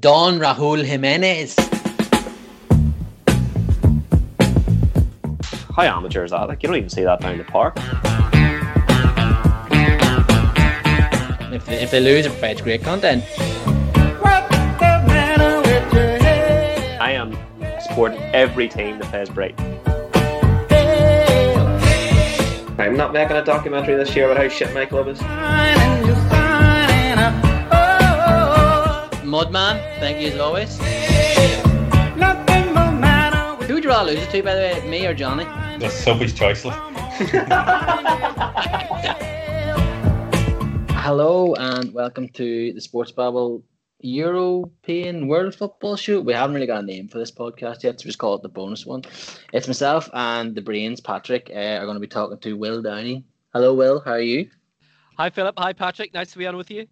Don Raul Jimenez. How amateur is that? Like you don't even see that down the park. If they, if they lose, it provides great content. I am supporting every team that plays Brighton. I'm not making a documentary this year about how shit my club is. Mudman, thank you as always. Who would you rather lose it to, by the way, me or Johnny? That's Sophie's choice. like. Hello and welcome to the Sports Babble European World Football Shoot. We haven't really got a name for this podcast yet, so we just call it the bonus one. It's myself and the brains, Patrick, uh, are going to be talking to Will Downing. Hello, Will. How are you? Hi, Philip. Hi, Patrick. Nice to be on with you.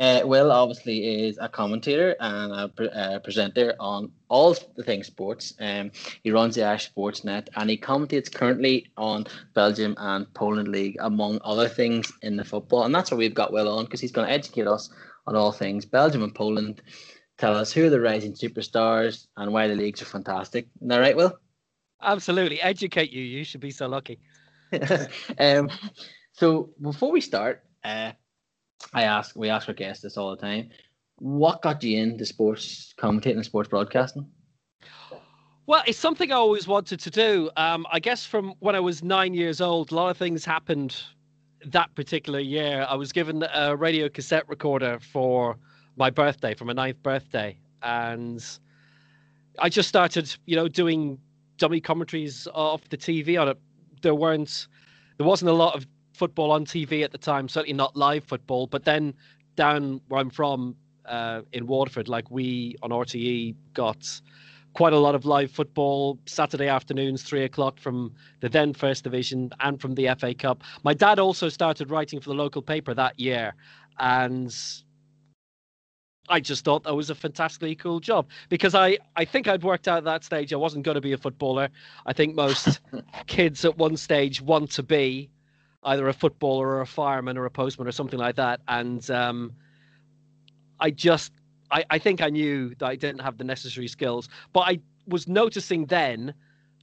Uh, Will obviously is a commentator and a pre- uh, presenter on all the things sports. Um, he runs the Ash Sports Net and he commentates currently on Belgium and Poland League, among other things in the football. And that's why we've got Will on because he's going to educate us on all things Belgium and Poland. Tell us who are the rising superstars and why the leagues are fantastic. Isn't that right, Will? Absolutely. Educate you. You should be so lucky. um, so before we start, uh, I ask we ask our guests this all the time. What got you into sports commentating and sports broadcasting? Well, it's something I always wanted to do. Um, I guess from when I was nine years old, a lot of things happened that particular year. I was given a radio cassette recorder for my birthday, for my ninth birthday. And I just started, you know, doing dummy commentaries off the TV on it. There weren't, there wasn't a lot of football on TV at the time, certainly not live football. But then down where I'm from uh, in Waterford, like we on RTE got quite a lot of live football Saturday afternoons, three o'clock from the then First Division and from the FA Cup. My dad also started writing for the local paper that year, and I just thought that was a fantastically cool job because I, I think I'd worked out at that stage I wasn't going to be a footballer. I think most kids at one stage want to be either a footballer or a fireman or a postman or something like that. And um, I just, I, I think I knew that I didn't have the necessary skills, but I was noticing then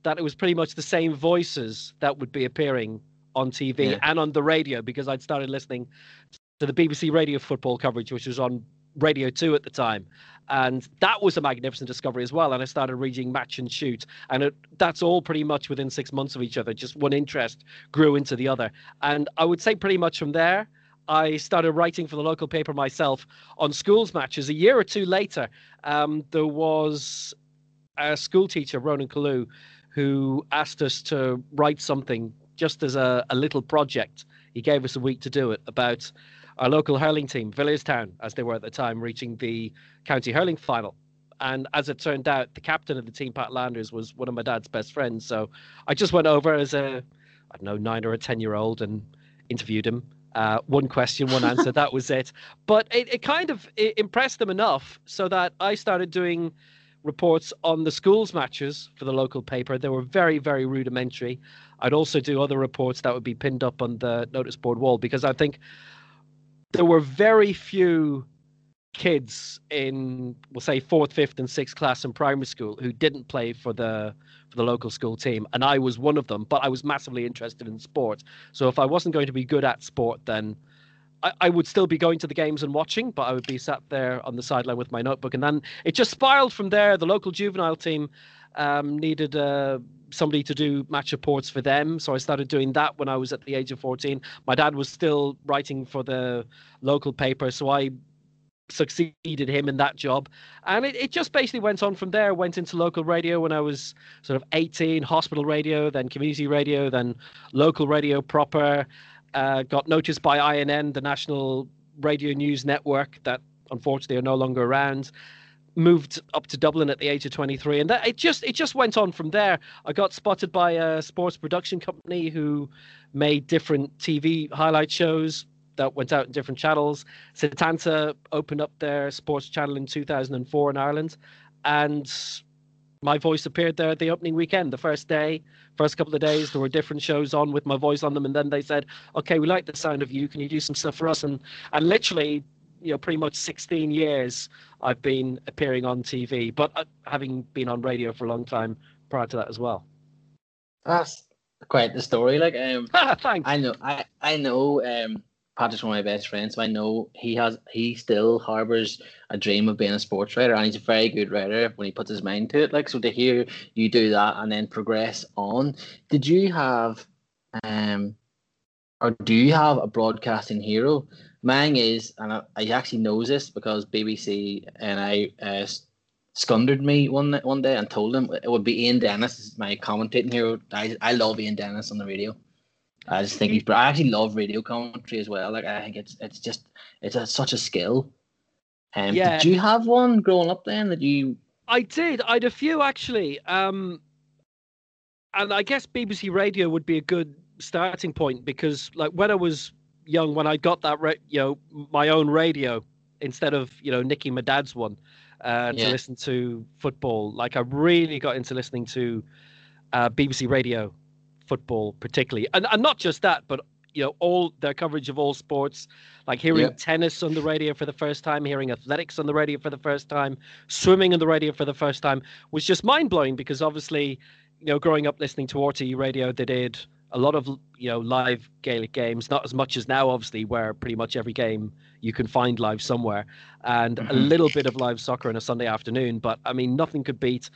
that it was pretty much the same voices that would be appearing on TV Yeah. and on the radio because I'd started listening to the BBC radio football coverage, which was on Radio 2 at the time. And that was a magnificent discovery as well. And I started reading Match and Shoot. And it, that's all pretty much within six months of each other. Just one interest grew into the other. And I would say pretty much from there, I started writing for the local paper myself on schools matches. A year or two later, um, there was a school teacher, Ronan Kalu, who asked us to write something just as a, a little project. He gave us a week to do it about our local hurling team, Villierstown, as they were at the time, reaching the county hurling final. And as it turned out, the captain of the team, Pat Landers, was one of my dad's best friends. So I just went over as a, I don't know, nine or a 10 year old and interviewed him. Uh, one question, one answer, that was it. But it, it kind of it impressed them enough so that I started doing reports on the schools matches for the local paper. They were very, very rudimentary. I'd also do other reports that would be pinned up on the notice board wall because I think there were very few kids in we'll say fourth fifth and sixth class in primary school who didn't play for the for the local school team and i was one of them but i was massively interested in sport so if i wasn't going to be good at sport then I, I would still be going to the games and watching but i would be sat there on the sideline with my notebook. And then it just spiraled from there. The local juvenile team um, needed uh, somebody to do match reports for them. So I started doing that when I was at the age of 14. My dad was still writing for the local paper, so I succeeded him in that job. And it, it just basically went on from there. Went into local radio when I was sort of 18, hospital radio, then community radio, then local radio proper. Uh, got noticed by INN, the National Radio News Network, that unfortunately are no longer around moved up to Dublin at the age of 23 and that it just it just went on from there. I got spotted by a sports production company who made different TV highlight shows that went out in different channels. Setanta opened up their sports channel in 2004 in Ireland and my voice appeared there at the opening weekend. The first day first couple of days there were different shows on with my voice on them and then they said okay we like the sound of you. Can you do some stuff for us? And and literally you know pretty much 16 years I've been appearing on TV, but uh, having been on radio for a long time prior to that as well. That's quite the story. Like, um, thanks. I know, I I know. Um, Patrick's one of my best friends, so I know he has he still harbors a dream of being a sports writer, and he's a very good writer when he puts his mind to it. Like, so to hear you do that and then progress on, did you have, um, or do you have a broadcasting hero? Mine is, and I, I actually knows this because BBC and I uh, scundered me one one day and told him it would be Ian Dennis, my commentating hero. I I love Ian Dennis on the radio. I just think he's. But I actually love radio commentary as well. Like I think it's it's just it's a, such a skill. Um, yeah. Did you have one growing up then that you? I did. I had a few actually. Um, and I guess BBC Radio would be a good starting point because, like, when I was young, when I got that, ra- you know, my own radio instead of you know Nicky, my dad's one uh, to listen to football. Like, I really got into listening to uh, BBC Radio football particularly, and and not just that, but you know all their coverage of all sports, like hearing yeah. tennis on the radio for the first time, hearing athletics on the radio for the first time, swimming on the radio for the first time was just mind blowing because obviously, you know, growing up listening to RTE radio, they did a lot of you know live Gaelic games, not as much as now, obviously, where pretty much every game you can find live somewhere, and mm-hmm. a little bit of live soccer on a Sunday afternoon. But I mean, nothing could beat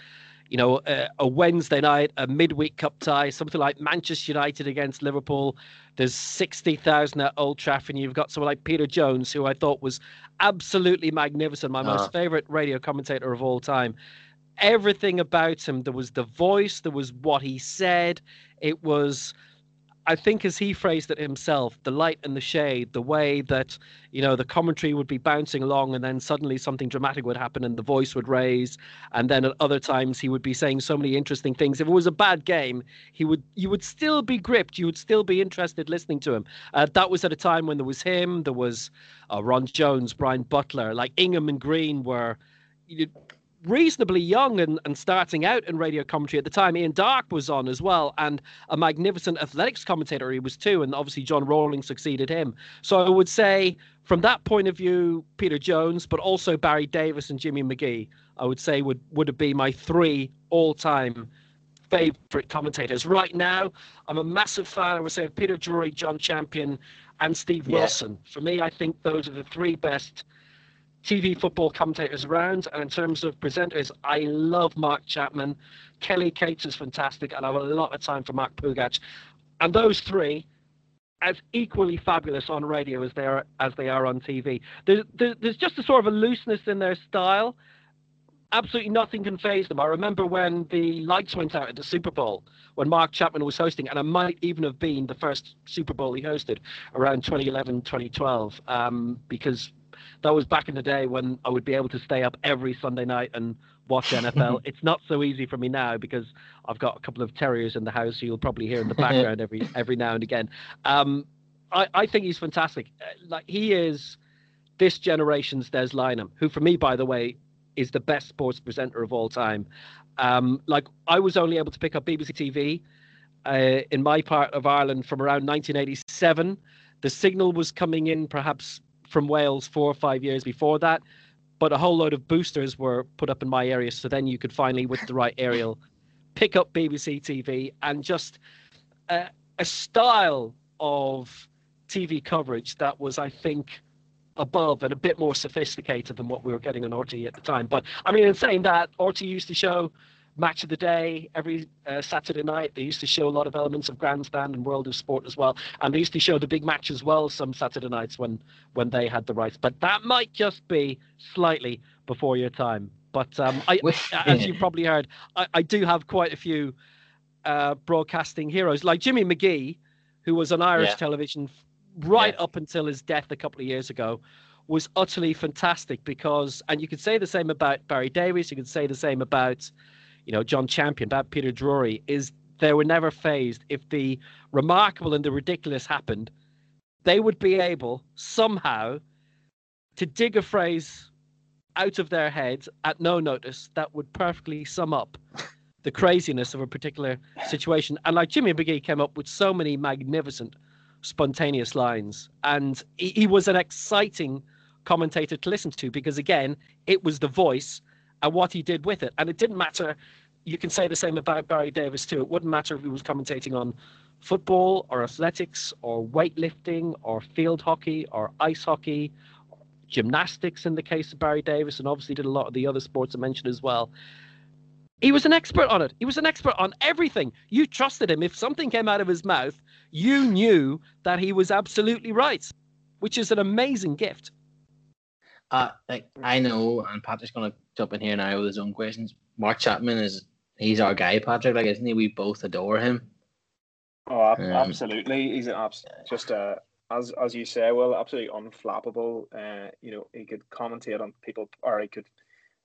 you know, a, a, Wednesday night, a midweek cup tie, something like Manchester United against Liverpool. There's 60,000 at Old Trafford, and you've got someone like Peter Jones, who I thought was absolutely magnificent, my uh. most favorite radio commentator of all time. Everything about him, there was the voice, there was what he said, it was I think, as he phrased it himself, the light and the shade, the way that, you know, the commentary would be bouncing along and then suddenly something dramatic would happen and the voice would raise. And then at other times he would be saying so many interesting things. If it was a bad game, he would, you would still be gripped. You would still be interested listening to him. Uh, that was at a time when there was him, there was uh, Ron Jones, Brian Butler, Mike Ingham and Green were. You, reasonably young and, and starting out in radio commentary at the time. Ian Darke was on as well, and a magnificent athletics commentator he was too. And obviously, John Rawling succeeded him. So I would say, from that point of view, Peter Jones, but also Barry Davies and Jimmy McGee, I would say would would have been my three all time favorite commentators. Right now, I'm a massive fan, I would say, of Peter Drury, John Champion, and Steve Wilson. For me, I think those are the three best TV football commentators around. And in terms of presenters, I love Mark Chapman. Kelly Cates is fantastic, and I have a lot of time for Mark Pougatch. And those three, as equally fabulous on radio as they are as they are on TV. There's, there's just a sort of a looseness in their style. Absolutely nothing can phase them. I remember when the lights went out at the Super Bowl when Mark Chapman was hosting, and it might even have been the first Super Bowl he hosted around 2011, 2012, um, because that was back in the day when I would be able to stay up every Sunday night and watch NFL. it's not so easy for me now because I've got a couple of terriers in the house. who You'll probably hear in the background every every now and again. Um, I, I think he's fantastic. Uh, like he is this generation's Des Lynam, who for me, by the way, is the best sports presenter of all time. Um, like I was only able to pick up BBC TV uh, in my part of Ireland from around 1987. The signal was coming in perhaps from Wales four or five years before that, but a whole load of boosters were put up in my area. So then you could finally, with the right aerial, pick up BBC TV and just a style of TV coverage that was, I think, above and a bit more sophisticated than what we were getting on RTE at the time. But I mean, in saying that, RTE used to show match of the day every uh, Saturday night. They used to show a lot of elements of grandstand and world of sport as well, and they used to show the big match as well some Saturday nights when when they had the rights. But that might just be slightly before your time. But um, I, as you probably heard, I, I, do have quite a few uh, broadcasting heroes like Jimmy McGee, who was on Irish yeah. television right yeah. up until his death a couple of years ago was utterly fantastic because, and you could say the same about Barry Davies, you could say the same about you know, John Champion, about Peter Drury, is they were never phased. If the remarkable and the ridiculous happened, they would be able somehow to dig a phrase out of their heads at no notice that would perfectly sum up the craziness of a particular situation. And like Jimmy McGee came up with so many magnificent, spontaneous lines, and he, he was an exciting commentator to listen to because again, it was the voice and what he did with it, and it didn't matter. You can say the same about Barry Davies too. It wouldn't matter if he was commentating on football or athletics or weightlifting or field hockey or ice hockey, gymnastics in the case of Barry Davies, and obviously did a lot of the other sports I mentioned as well. He was an expert on it. He was an expert on everything. You trusted him. If something came out of his mouth, you knew that he was absolutely right, which is an amazing gift. Uh, like I know, and Patrick's gonna jump in here now with his own questions. Mark Chapman is he's our guy, Patrick. Like, isn't he? We both adore him. Oh, um, absolutely. He's an abs- just a as as you say, well, absolutely unflappable. Uh, you know, he could commentate on people, or he could,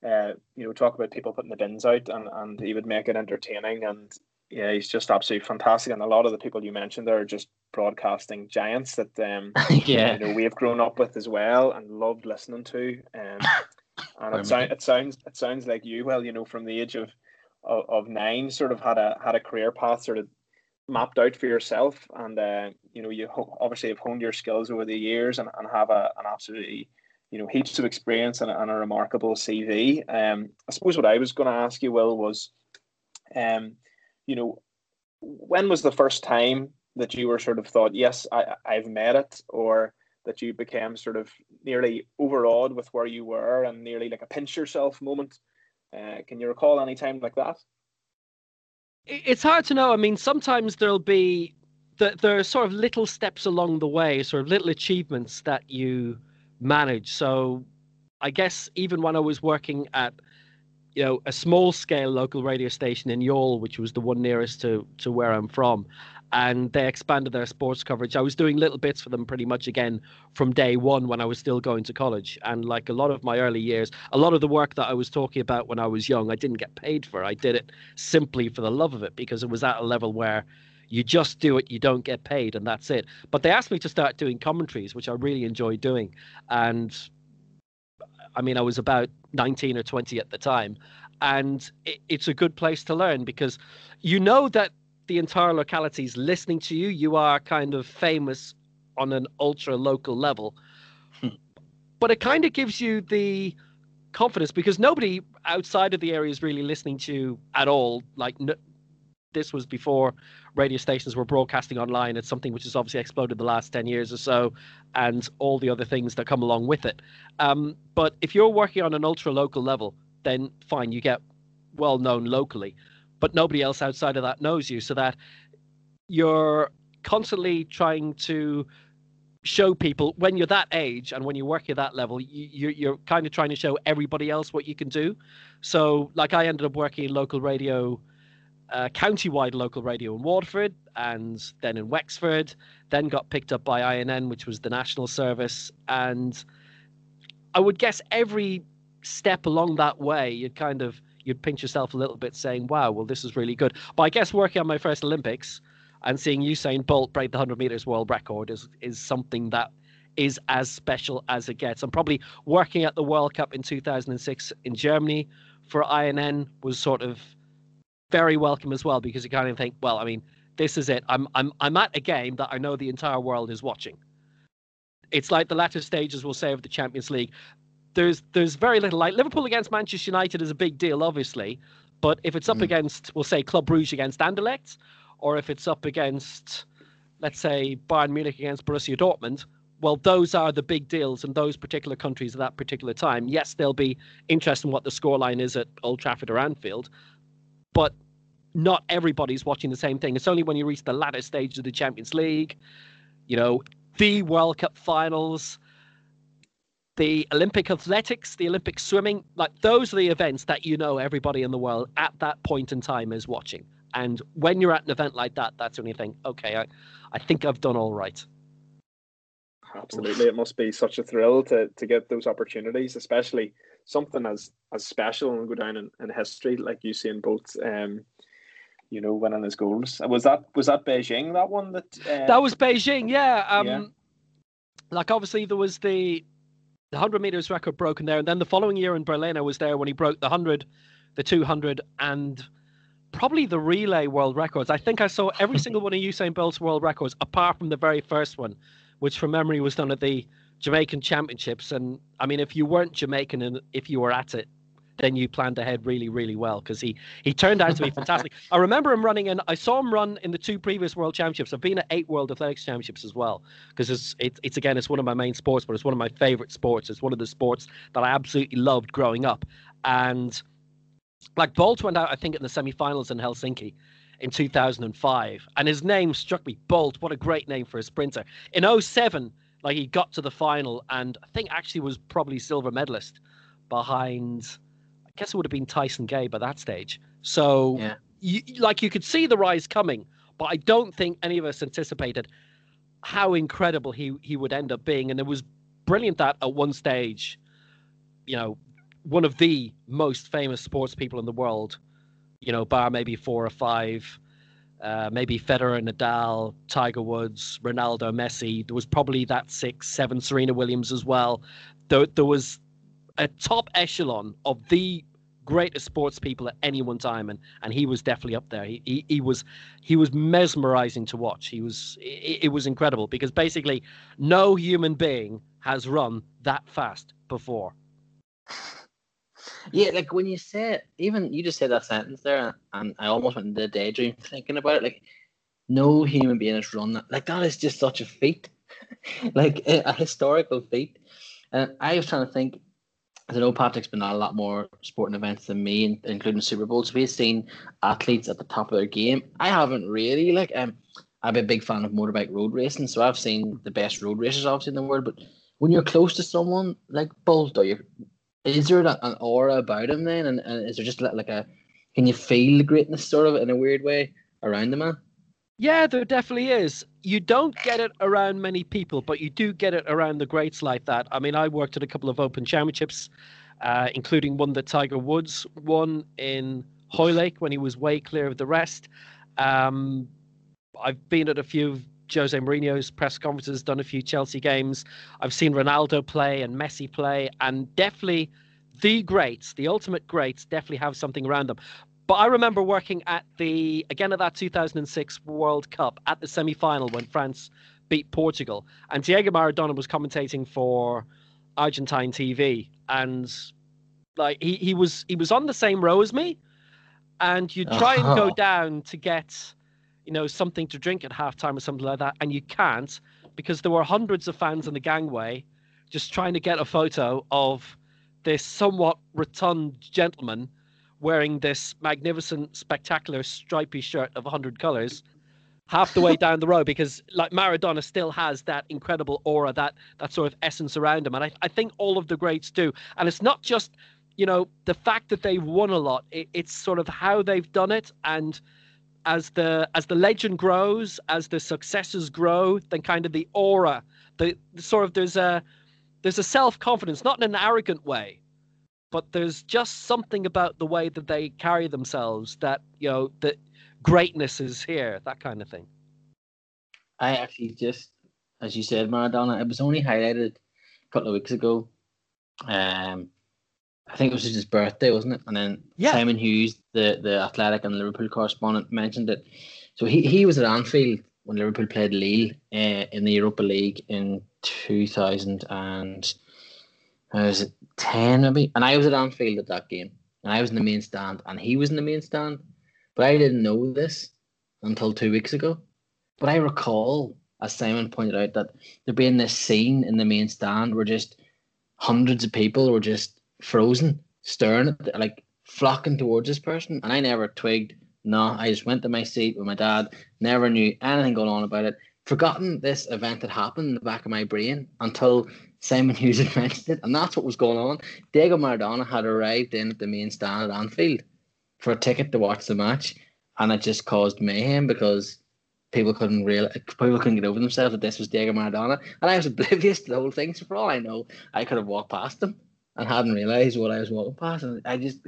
uh, you know, talk about people putting the bins out, and and he would make it entertaining. And yeah, he's just absolutely fantastic. And a lot of the people you mentioned there are just broadcasting giants that um, yeah, you know, we have grown up with as well and loved listening to. Um, and it, sound, it sounds it sounds like you, well, you know, from the age of, of, of nine, sort of had a had a career path sort of mapped out for yourself, and uh, you know, you ho- obviously have honed your skills over the years and, and have a, an absolutely you know heaps of experience and, and a remarkable CV. Um, I suppose what I was going to ask you, Will, was, um, you know, when was the first time that you were sort of thought, yes, I, I've made it, or that you became sort of nearly overawed with where you were and nearly like a pinch yourself moment? Uh, can you recall any time like that? It's hard to know. I mean, sometimes there'll be the, there are sort of little steps along the way, sort of little achievements that you manage. So, I guess even when I was working at you know a small scale local radio station in Youghal, which was the one nearest to to where I'm from, and they expanded their sports coverage. I was doing little bits for them pretty much again from day one when I was still going to college. And like a lot of my early years, a lot of the work that I was talking about when I was young, I didn't get paid for. I did it simply for the love of it because it was at a level where you just do it, you don't get paid, and that's it. But they asked me to start doing commentaries, which I really enjoyed doing. And I mean, I was about 19 or 20 at the time. And it, it's a good place to learn because you know that the entire locality is listening to you. You are kind of famous on an ultra local level. Hmm. but it kind of gives you the confidence because nobody outside of the area is really listening to you at all. Like, n- this was before radio stations were broadcasting online. It's something which has obviously exploded the last 10 years or so, and all the other things that come along with it. Um, but if you're working on an ultra local level, then fine, you get well known locally but nobody else outside of that knows you. So that you're constantly trying to show people when you're that age and when you work at that level, you, you're kind of trying to show everybody else what you can do. So, like, I ended up working in local radio, uh, county-wide local radio in Waterford, and then in Wexford. Then got picked up by INN, which was the national service, and I would guess every step along that way, you'd kind of you'd pinch yourself a little bit saying, wow, well, this is really good. But I guess working on my first Olympics and seeing Usain Bolt break the 100 meters world record is, is something that is as special as it gets. I'm probably working at the World Cup in 2006 in Germany for INN was sort of very welcome as well because you kind of think, well, I mean, this is it. I'm I'm I'm at a game that I know the entire world is watching. It's like the latter stages, we'll say, of the Champions League there's there's very little like Liverpool against Manchester United is a big deal, obviously, but if it's up mm. against, we'll say Club Brugge against Anderlecht, or if it's up against, let's say Bayern Munich against Borussia Dortmund, well, those are the big deals in those particular countries at that particular time. Yes, there'll be interest in what the scoreline is at Old Trafford or Anfield, but not everybody's watching the same thing. It's only when you reach the latter stage of the Champions League, you know, the World Cup finals, the Olympic athletics, the Olympic swimming, like those are the events that you know everybody in the world at that point in time is watching. And when you're at an event like that, that's when you think, okay, I, I think I've done all right. Absolutely, it must be such a thrill to to get those opportunities, especially something as as special and go down in, in history like Usain Bolt. Um, you know, winning his goals. Was that was that Beijing that one that? Uh, that was Beijing, yeah. Um, yeah. Like obviously there was the the 100 meters record broken there. And then the following year in Berlin, I was there when he broke the 100, the 200, and probably the relay world records. I think I saw every single one of Usain Bolt's world records apart from the very first one, which from memory was done at the Jamaican Championships, and I mean, if you weren't Jamaican and if you were at it, then you planned ahead really, really well because he he turned out to be fantastic. I remember him running and I saw him run in the two previous World Championships. I've been at eight World Athletics Championships as well because it's it, it's again it's one of my main sports, but it's one of my favorite sports. It's one of the sports that I absolutely loved growing up, and like Bolt went out I think in the semi-finals in Helsinki in 2005 and his name struck me Bolt what a great name for a sprinter in 07 like he got to the final and I think actually was probably silver medalist behind guess it would have been Tyson Gay by that stage. So, yeah. you, like, you could see the rise coming, but I don't think any of us anticipated how incredible he he would end up being. And it was brilliant that at one stage, you know, one of the most famous sports people in the world, you know, bar maybe four or five, uh, maybe Federer, Nadal, Tiger Woods, Ronaldo, Messi. There was probably that six, seven, Serena Williams as well. There, there was a top echelon of the greatest sports people at any one time and and he was definitely up there. He he, he was he was mesmerizing to watch. He was it, it, was incredible because basically no human being has run that fast before. Yeah like when you say it even you just said that sentence there and i almost went into a daydream thinking about it like no human being has run that like that is just such a feat. Like a, a historical feat. And i was trying to think I know Patrick's been at a lot more sporting events than me, including Super Bowls. We've seen athletes at the top of their game. I haven't really like um I'm a big fan of motorbike road racing, so I've seen the best road racers obviously in the world. But when you're close to someone like Bolt, or you is there an aura about him then, and, and is there just like a can you feel the greatness sort of in a weird way around the man? Yeah, there definitely is. You don't get it around many people, but you do get it around the greats like that. I mean, I worked at a couple of Open Championships, uh, including one that Tiger Woods won in Hoylake when he was way clear of the rest. Um, I've been at a few Jose Mourinho's press conferences, done a few Chelsea games. I've seen Ronaldo play and Messi play, and definitely the greats, the ultimate greats, definitely have something around them. But I remember working at the again at that 2006 World Cup at the semi-final when France beat Portugal, and Diego Maradona was commentating for Argentine TV, and like he, he was he was on the same row as me, and you try and go uh-huh. down to get you know something to drink at halftime or something like that, and you can't because there were hundreds of fans in the gangway just trying to get a photo of this somewhat rotund gentleman wearing this magnificent, spectacular, stripy shirt of 100 colors half the way down the road because like Maradona still has that incredible aura, that that sort of essence around him. And I, I think all of the greats do. And it's not just, you know, the fact that they've won a lot, it, it's sort of how they've done it. And as the as the legend grows, as the successes grow, then kind of the aura, the, the sort of there's a there's a self-confidence, not in an arrogant way, but there's just something about the way that they carry themselves that you know that greatness is here, that kind of thing. I actually just, as you said, Maradona. It was only highlighted a couple of weeks ago. Um, I think it was his birthday, wasn't it? And then yeah. Simon Hughes, the the Athletic and Liverpool correspondent, mentioned it. So he, he was at Anfield when Liverpool played Lille uh, in the Europa League in 2000 and I was 10 maybe, and I was at Anfield at that game, and I was in the main stand, and he was in the main stand, but I didn't know this until two weeks ago. But I recall, as Simon pointed out, that there being this scene in the main stand where just hundreds of people were just frozen, staring at, the, like flocking towards this person, and I never twigged. No, I just went to my seat with my dad. Never knew anything going on about it. Forgotten this event had happened in the back of my brain until Simon Hughes had mentioned it, and that's what was going on. Diego Maradona had arrived in at the main stand at Anfield for a ticket to watch the match, and it just caused mayhem because people couldn't real people couldn't get over themselves that this was Diego Maradona, and I was oblivious to the whole thing. So for all I know, I could have walked past him and hadn't realised what I was walking past. And I just,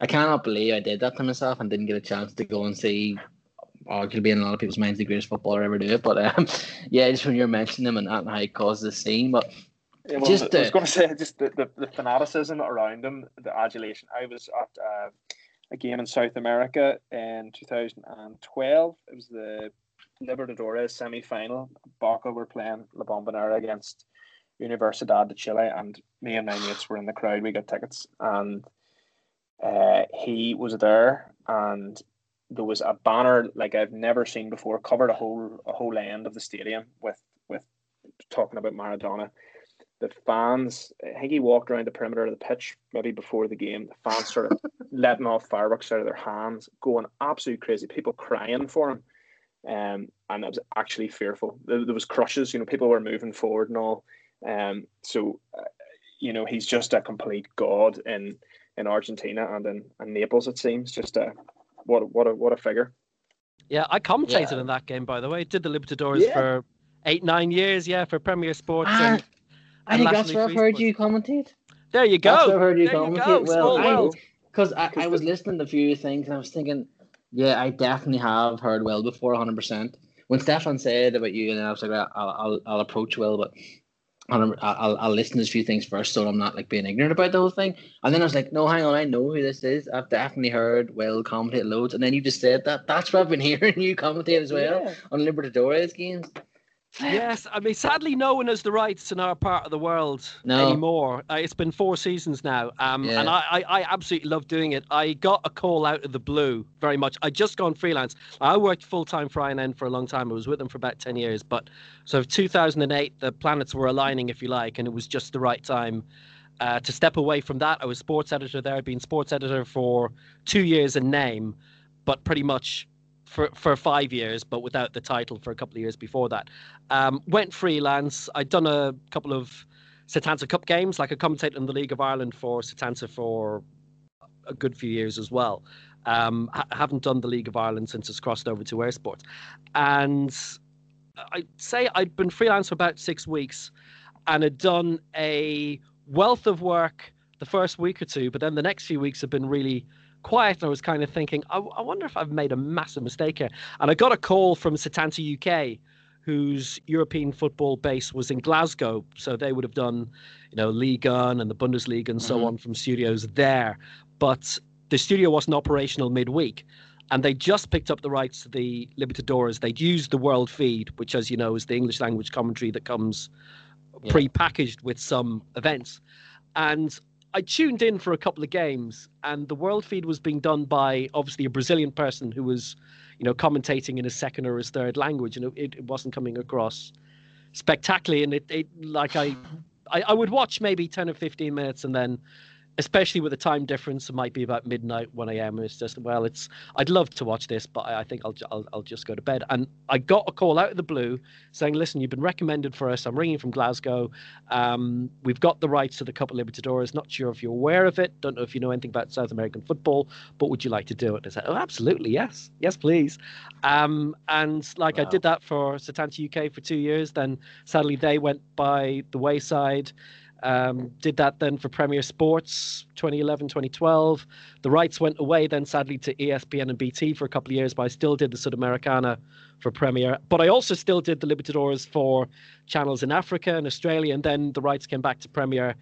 I cannot believe I did that to myself and didn't get a chance to go and see arguably in a lot of people's minds the greatest footballer ever do it. But um, yeah, just when you're mentioning him and, and how he caused the scene, but yeah, well, just, I was going to say just the, the, the, fanaticism around him, the adulation. I was at uh, a game in South America in 2012. It was the Libertadores semi final. Boca were playing La Bombonera against Universidad de Chile, and me and my mates were in the crowd. We got tickets, and uh, he was there, and there was a banner like I've never seen before, covered a whole a whole end of the stadium with with talking about Maradona. The fans, I think he walked around the perimeter of the pitch maybe before the game. The fans started letting off fireworks out of their hands, going absolutely crazy. People crying for him, um, and it was actually fearful. There, there was crushes, you know, people were moving forward and all. Um, so, uh, you know, he's just a complete god in in Argentina and in, in Naples. It seems just a what what a what a figure. Yeah, I commentated yeah. in that game by the way. Did the Libertadores yeah. for eight nine years. Yeah, for Premier Sports. Ah, and, I think that's where I've heard you commentate. There you go. That's where I've heard you there commentate. You well, because I, I, I was listening to a few things and I was thinking, yeah, I definitely have heard Will before, hundred percent. When Stefan said about you, and I was like, I'll I'll, I'll approach Will, but I'll, I'll, I'll listen to a few things first so I'm not like being ignorant about the whole thing. And then I was like, no, hang on, I know who this is. I've definitely heard Will commentate loads. And then you just said that. That's what I've been hearing you commentate as well yeah. on Libertadores games. Yes, I mean, sadly, no one has the rights in our part of the world no. anymore. Uh, it's been four seasons now, um, yeah. and I, I, I, absolutely love doing it. I got a call out of the blue very much. I just gone freelance. I worked full time for INN for a long time. I was with them for about ten years, but so 2008, the planets were aligning, if you like, and it was just the right time. Uh, to step away from that, I was sports editor there. I'd been sports editor for two years in name, but pretty much for for five years, but without the title for a couple of years before that. Um, went freelance. I'd done a couple of Setanta Cup games, like a commentator in the League of Ireland for Setanta for a good few years as well. Um, haven't done the League of Ireland since it's crossed over to Eir Sports, and I'd say I'd been freelance for about six weeks, and had done a wealth of work the first week or two, but then the next few weeks have been really quiet and I was kind of thinking, I, I, wonder if I've made a massive mistake here. And I got a call from Setanta UK, whose European football base was in Glasgow. So they would have done, you know, League 1 and the Bundesliga and so mm-hmm. on from studios there. But the studio wasn't operational midweek. And they just picked up the rights to the Libertadores. They'd used the world feed, which, as you know, is the English language commentary that comes yeah. pre-packaged with some events. And I tuned in for a couple of games, and the world feed was being done by obviously a Brazilian person who was, you know, commentating in a second or his third language, and it, it wasn't coming across spectacularly. And it, it like I, I, I would watch maybe ten or fifteen minutes, and then especially with the time difference, it might be about midnight, one a.m. It's just well, it's I'd love to watch this, but I, I think I'll, I'll, I'll just go to bed. And I got a call out of the blue saying, "Listen, you've been recommended for us. I'm ringing from Glasgow. Um, we've got the rights to the Copa Libertadores. Not sure if you're aware of it. Don't know if you know anything about South American football, but would you like to do it?" And I said, "Oh, absolutely, yes, yes, please." Um, and like wow. I did that for Setanta UK for two years. Then sadly they went by the wayside. Um, did that then for Premier Sports 2011, 2012. The rights went away then sadly to ESPN and BT for a couple of years, but I still did the Sudamericana for Premier. But I also still did the Libertadores for channels in Africa and Australia, and then the rights came back to Premier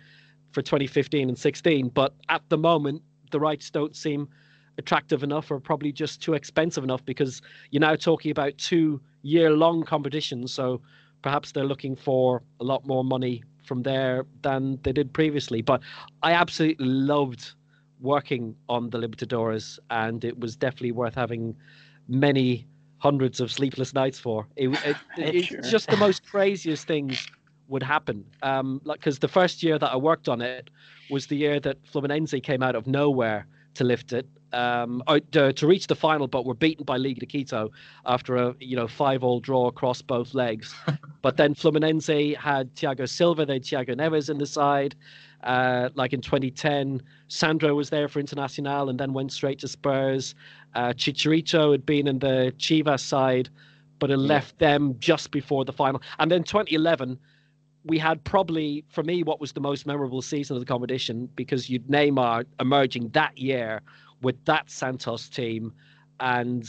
for 2015 and 16. But at the moment, the rights don't seem attractive enough or probably just too expensive enough because you're now talking about two year long competitions. So perhaps they're looking for a lot more money from there than they did previously. But I absolutely loved working on the Libertadores, and it was definitely worth having many hundreds of sleepless nights for. It, it, it's sure. just the most craziest things would happen. Um, like because the first year that I worked on it was the year that Fluminense came out of nowhere to lift it, um, to, to, reach the final, but were beaten by Liga de Quito after a you know five-all draw across both legs. but then Fluminense had Thiago Silva, they had Thiago Neves in the side. Uh, like in 2010, Sandro was there for Internacional and then went straight to Spurs. Uh, Chicharito had been in the Chivas side, but had yeah. left them just before the final. And then 2011 we had probably, for me, what was the most memorable season of the competition because you'd Neymar emerging that year with that Santos team and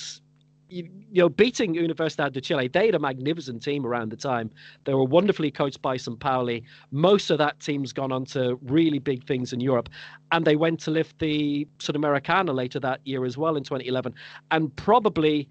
you, you, know, beating Universidad de Chile, they had a magnificent team around the time. They were wonderfully coached by Sampaoli. Most of that team's gone on to really big things in Europe. And they went to lift the Sudamericana later that year as well in 2011. And probably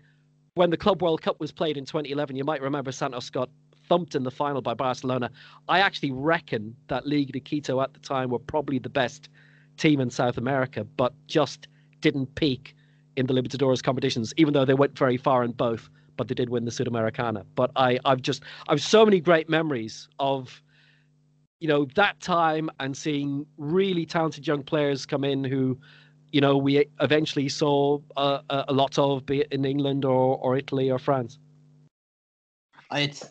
when the Club World Cup was played in 2011, you might remember Santos got thumped in the final by Barcelona. I actually reckon that Liga de Quito at the time were probably the best team in South America, but just didn't peak in the Libertadores competitions, even though they went very far in both. But they did win the Sudamericana. But I, I've just, I've so many great memories of, you know, that time and seeing really talented young players come in who, you know, we eventually saw a, a lot of, be it in England or, or Italy or France. It's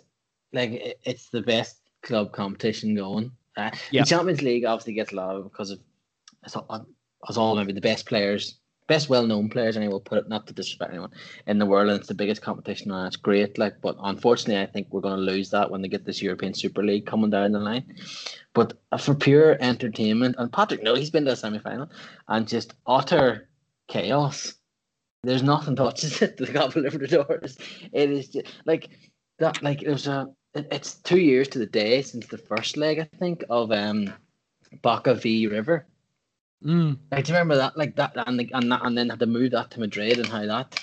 like it's the best club competition going. Uh, yeah. The Champions League obviously gets a lot of because of it's all, it's all maybe the best players, best well-known players. And I will put it not to disrespect anyone in the world, and it's the biggest competition, and it's great. Like, but unfortunately, I think we're going to lose that when they get this European Super League coming down the line. But for pure entertainment, and Patrick, no, he's been to a semi-final, and just utter chaos. There's nothing touches it. The Copa Libertadores. It is just like that like there's a it's two years to the day since the first leg I think of um Boca v River. Mm. Like, do you remember that? Like that, and the, and that, and then had to move that to Madrid, and how that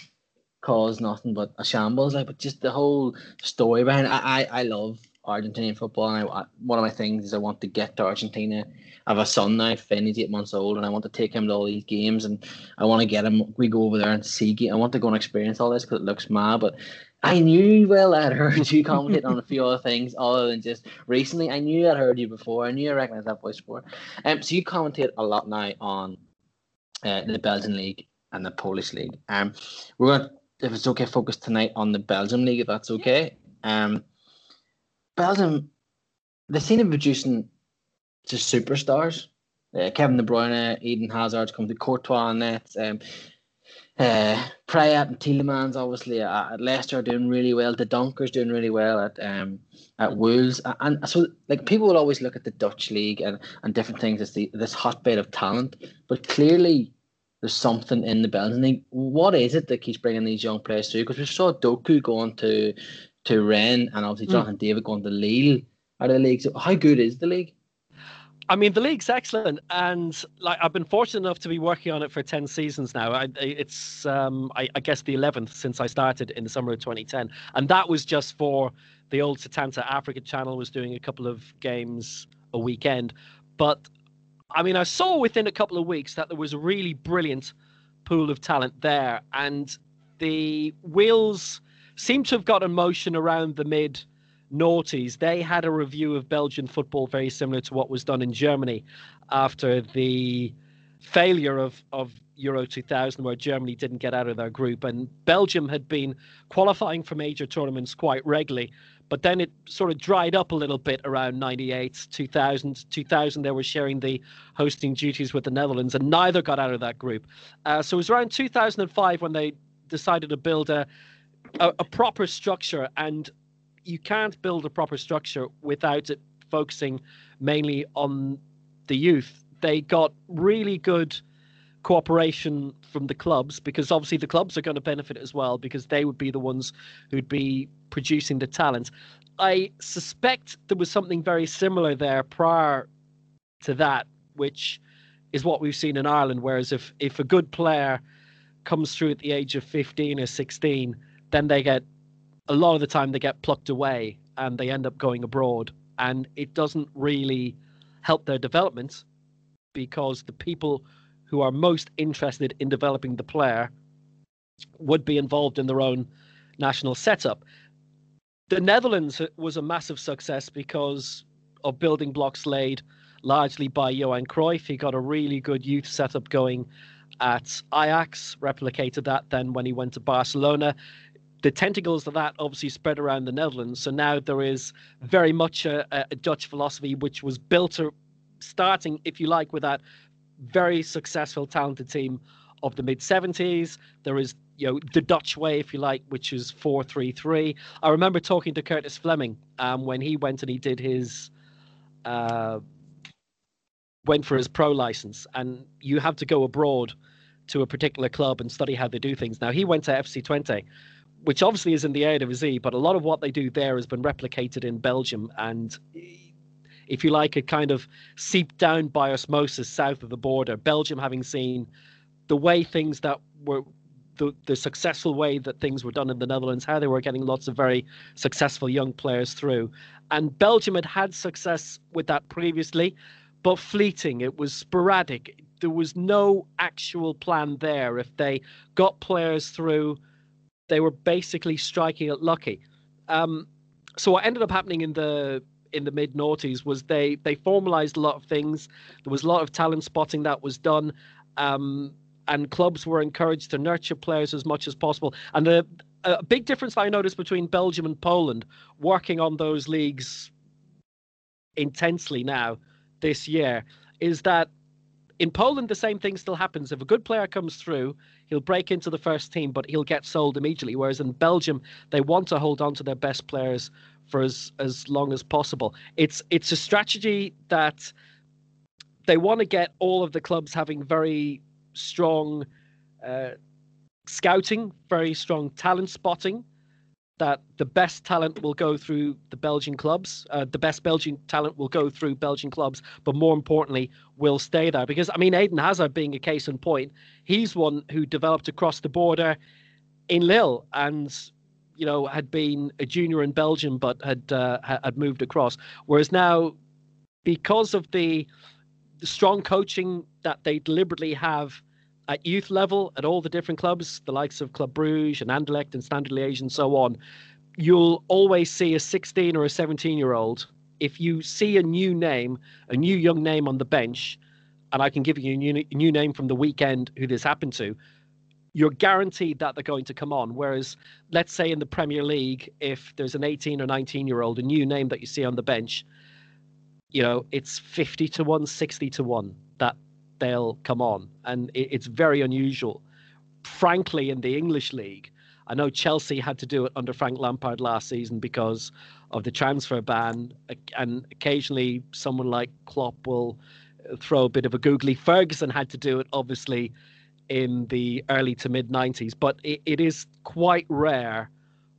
caused nothing but a shambles. Like, but just the whole story behind. It. I, I, I love Argentinian football, and I, one of my things is I want to get to Argentina. I have a son now, Finn, he's eight months old, and I want to take him to all these games, and I want to get him. We go over there and see. I want to go and experience all this because it looks mad, but I knew well I'd heard you commentate on a few other things other than just recently. I knew I'd heard you before. I knew I recognized that voice before. Um, so you commentate a lot now on uh, the Belgian league and the Polish league. Um, we're going to, if it's okay, focus tonight on the Belgium league, if that's okay. Um, Belgium, they seem to be producing just superstars. Uh, Kevin De Bruyne, Eden Hazard's come to Courtois net. Um, uh, Praet and Tielemans obviously at, at Leicester are doing really well. Dendoncker's doing really well at um at Wolves, and so like people will always look at the Dutch league and, and different things as the this hotbed of talent, but clearly there's something in the Belgian league. What is it that keeps bringing these young players through? Because we saw Doku going to to Rennes and obviously hmm. Jonathan mm. David going to Lille out of the league. So how good is the league? I mean, the league's excellent, and like I've been fortunate enough to be working on it for ten seasons now. I, it's, um, I, I, guess, the eleventh since I started in the summer of 2010, and that was just for the old Setanta Africa channel was doing a couple of games a weekend. But I mean, I saw within a couple of weeks that there was a really brilliant pool of talent there, and the wheels seem to have got in motion around the mid noughties, they had a review of Belgian football very similar to what was done in Germany after the failure of, of Euro 2000, where Germany didn't get out of their group. And Belgium had been qualifying for major tournaments quite regularly, but then it sort of dried up a little bit around 98, 2000. 2000, they were sharing the hosting duties with the Netherlands, and neither got out of that group. Uh, so it was around 2005 when they decided to build a, a, a proper structure and you can't build a proper structure without it focusing mainly on the youth. They got really good cooperation from the clubs because obviously the clubs are going to benefit as well because they would be the ones who'd be producing the talent. I suspect there was something very similar there prior to that, which is what we've seen in Ireland. Whereas if if a good player comes through at the age of 15 or 16, then they get a lot of the time they get plucked away and they end up going abroad and it doesn't really help their development because the people who are most interested in developing the player would be involved in their own national setup. The Netherlands was a massive success because of building blocks laid largely by Johan Cruyff. He got a really good youth setup going at Ajax, replicated that then when he went to Barcelona the tentacles of that obviously spread around the Netherlands. So now there is very much a, a Dutch philosophy which was built starting, if you like, with that very successful, talented team of the mid 70s. There is you know the Dutch way, if you like, which is four three three. I remember talking to Curtis Fleming um, when he went and he did his uh, went for his pro license, and you have to go abroad to a particular club and study how they do things. Now he went to FC Twente, which obviously is in the Eredivisie, but a lot of what they do there has been replicated in Belgium. And if you like, it kind of seeped down by osmosis south of the border. Belgium having seen the way things that were the, the successful way that things were done in the Netherlands, how they were getting lots of very successful young players through. And Belgium had had success with that previously, but fleeting. It was sporadic. There was no actual plan there. If they got players through, they were basically striking it lucky. Um, so what ended up happening in the in the mid noughties was they they formalized a lot of things. There was a lot of talent spotting that was done. Um, and clubs were encouraged to nurture players as much as possible. And the a big difference I noticed between Belgium and Poland working on those leagues intensely now this year is that in Poland the same thing still happens. If a good player comes through, he'll break into the first team, but he'll get sold immediately. Whereas in Belgium, they want to hold on to their best players for as, as long as possible. It's it's a strategy that they want to get all of the clubs having very strong uh, scouting, very strong talent spotting. That the best talent will go through the Belgian clubs. Uh, the best Belgian talent will go through Belgian clubs, but more importantly, will stay there. Because I mean, Eden Hazard being a case in point, he's one who developed across the border in Lille and you know had been a junior in Belgium, but had uh, had moved across. Whereas now, because of the, the strong coaching that they deliberately have at youth level at all the different clubs, the likes of Club Bruges and Anderlecht and Standard Liège and so on, you'll always see a 16 or a 17 year old. If you see a new name, a new young name on the bench, and I can give you a new, new name from the weekend who this happened to, you're guaranteed that they're going to come on. Whereas, let's say in the Premier League, if there's an 18 or 19 year old, a new name that you see on the bench, you know, it's 50 to 1, 60 to 1 that they'll come on, and it, it's very unusual. Frankly, in the English league, I know Chelsea had to do it under Frank Lampard last season because of the transfer ban, and occasionally someone like Klopp will throw a bit of a googly. Ferguson had to do it, obviously, in the early to mid 90s, but it, it is quite rare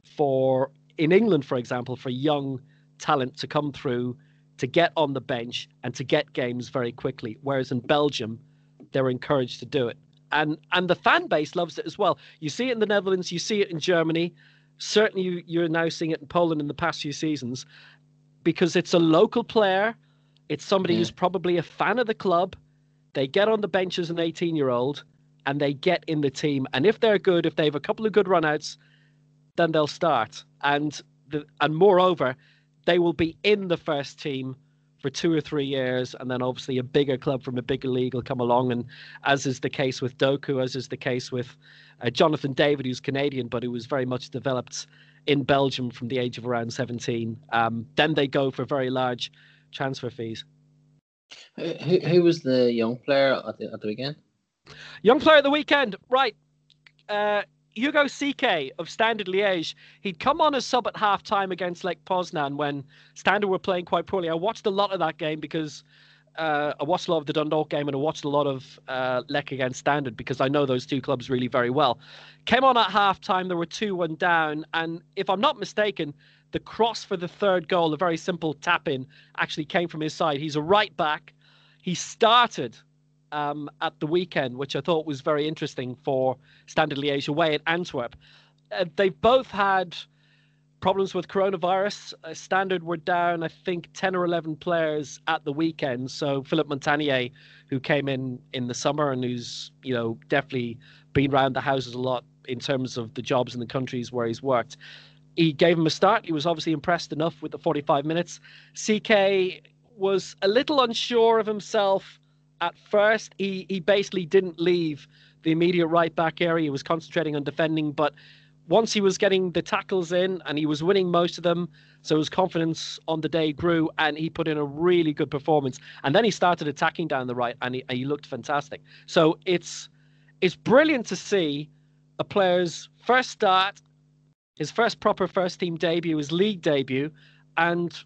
for, in England, for example, for young talent to come through to get on the bench and to get games very quickly. Whereas in Belgium, they're encouraged to do it. And and the fan base loves it as well. You see it in the Netherlands, you see it in Germany. Certainly, you, you're now seeing it in Poland in the past few seasons because it's a local player. It's somebody yeah. who's probably a fan of the club. They get on the bench as an 18 year old and they get in the team. And if they're good, if they have a couple of good runouts, then they'll start. And the, and moreover, they will be in the first team for two or three years, and then obviously a bigger club from a bigger league will come along. And as is the case with Doku, as is the case with uh, Jonathan David, who's Canadian, but who was very much developed in Belgium from the age of around 17. Um, then they go for very large transfer fees. Who, who was the young player at the, at the weekend? Young player of the weekend, right. Uh, Hugo Siquet of Standard Liège, he'd come on as sub at half time against Lech Poznan when Standard were playing quite poorly. I watched a lot of that game because uh, I watched a lot of the Dundalk game and I watched a lot of uh, Lech against Standard because I know those two clubs really very well. Came on at half time, there were 2 1 down. And if I'm not mistaken, the cross for the third goal, a very simple tap in, actually came from his side. He's a right back. He started um, at the weekend, which I thought was very interesting for Standard Liège away at Antwerp. Uh, they both had problems with coronavirus. Uh, Standard were down, I think, 10 or 11 players at the weekend. So Philip Montanier, who came in in the summer and who's, you know, definitely been around the houses a lot in terms of the jobs in the countries where he's worked. He gave him a start. He was obviously impressed enough with the 45 minutes. Siquet was a little unsure of himself at first he he basically didn't leave the immediate right back area. He was concentrating on defending, but once he was getting the tackles in and he was winning most of them, so his confidence on the day grew and he put in a really good performance. And then he started attacking down the right and he, he looked fantastic. So it's it's brilliant to see a player's first start, his first proper first team debut, his league debut, and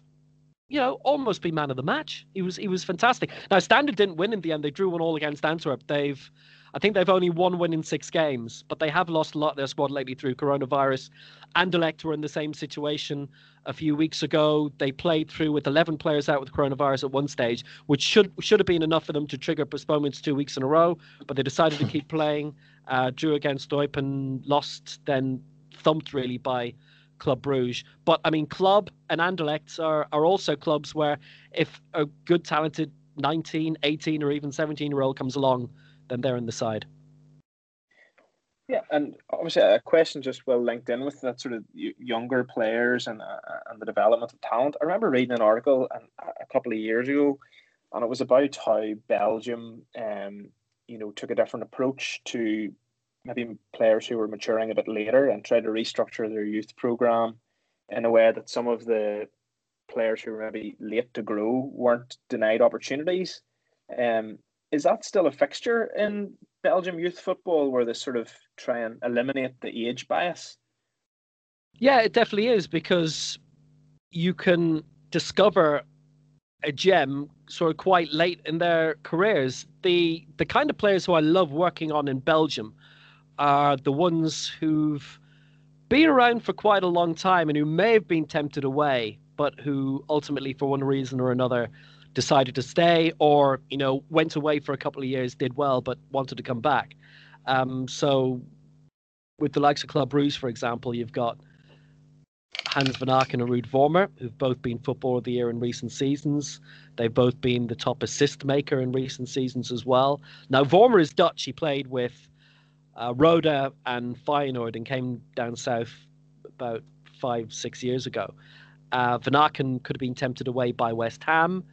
you know, almost be man of the match. He was he was fantastic. Now Standard didn't win in the end. They drew one all against Antwerp. They've I think they've only one win in six games, but they have lost a lot of their squad lately through coronavirus. Anderlecht were in the same situation a few weeks ago. They played through with 11 players out with coronavirus at one stage, which should should have been enough for them to trigger postponements two weeks in a row. But they decided to keep playing. Uh, drew against Eupen, lost, then thumped really by Club Bruges. But I mean, Club and Anderlecht are, are also clubs where if a good, talented 19, 18, or even 17 year old comes along, then they're in the side. Yeah, and obviously a question just well linked in with that sort of younger players and uh, and the development of talent. I remember reading an article and a couple of years ago, and it was about how Belgium, um, you know, took a different approach to maybe players who were maturing a bit later and tried to restructure their youth program in a way that some of the players who were maybe late to grow weren't denied opportunities. Um, is that still a fixture in Belgium youth football where they sort of try and eliminate the age bias? Yeah, it definitely is because you can discover a gem sort of quite late in their careers. The the kind of players who I love working on in Belgium are the ones who've been around for quite a long time and who may have been tempted away, but who ultimately, for one reason or another, decided to stay or you know went away for a couple of years, did well, but wanted to come back. Um, so, with the likes of Club Bruges, for example, you've got Hans Vanaken and Ruud Vormer, who've both been Footballer of the Year in recent seasons. They've both been the top assist maker in recent seasons as well. Now, Vormer is Dutch. He played with uh, Roda and Feyenoord and came down south about five, six years ago. Uh, Vanaken could have been tempted away by West Ham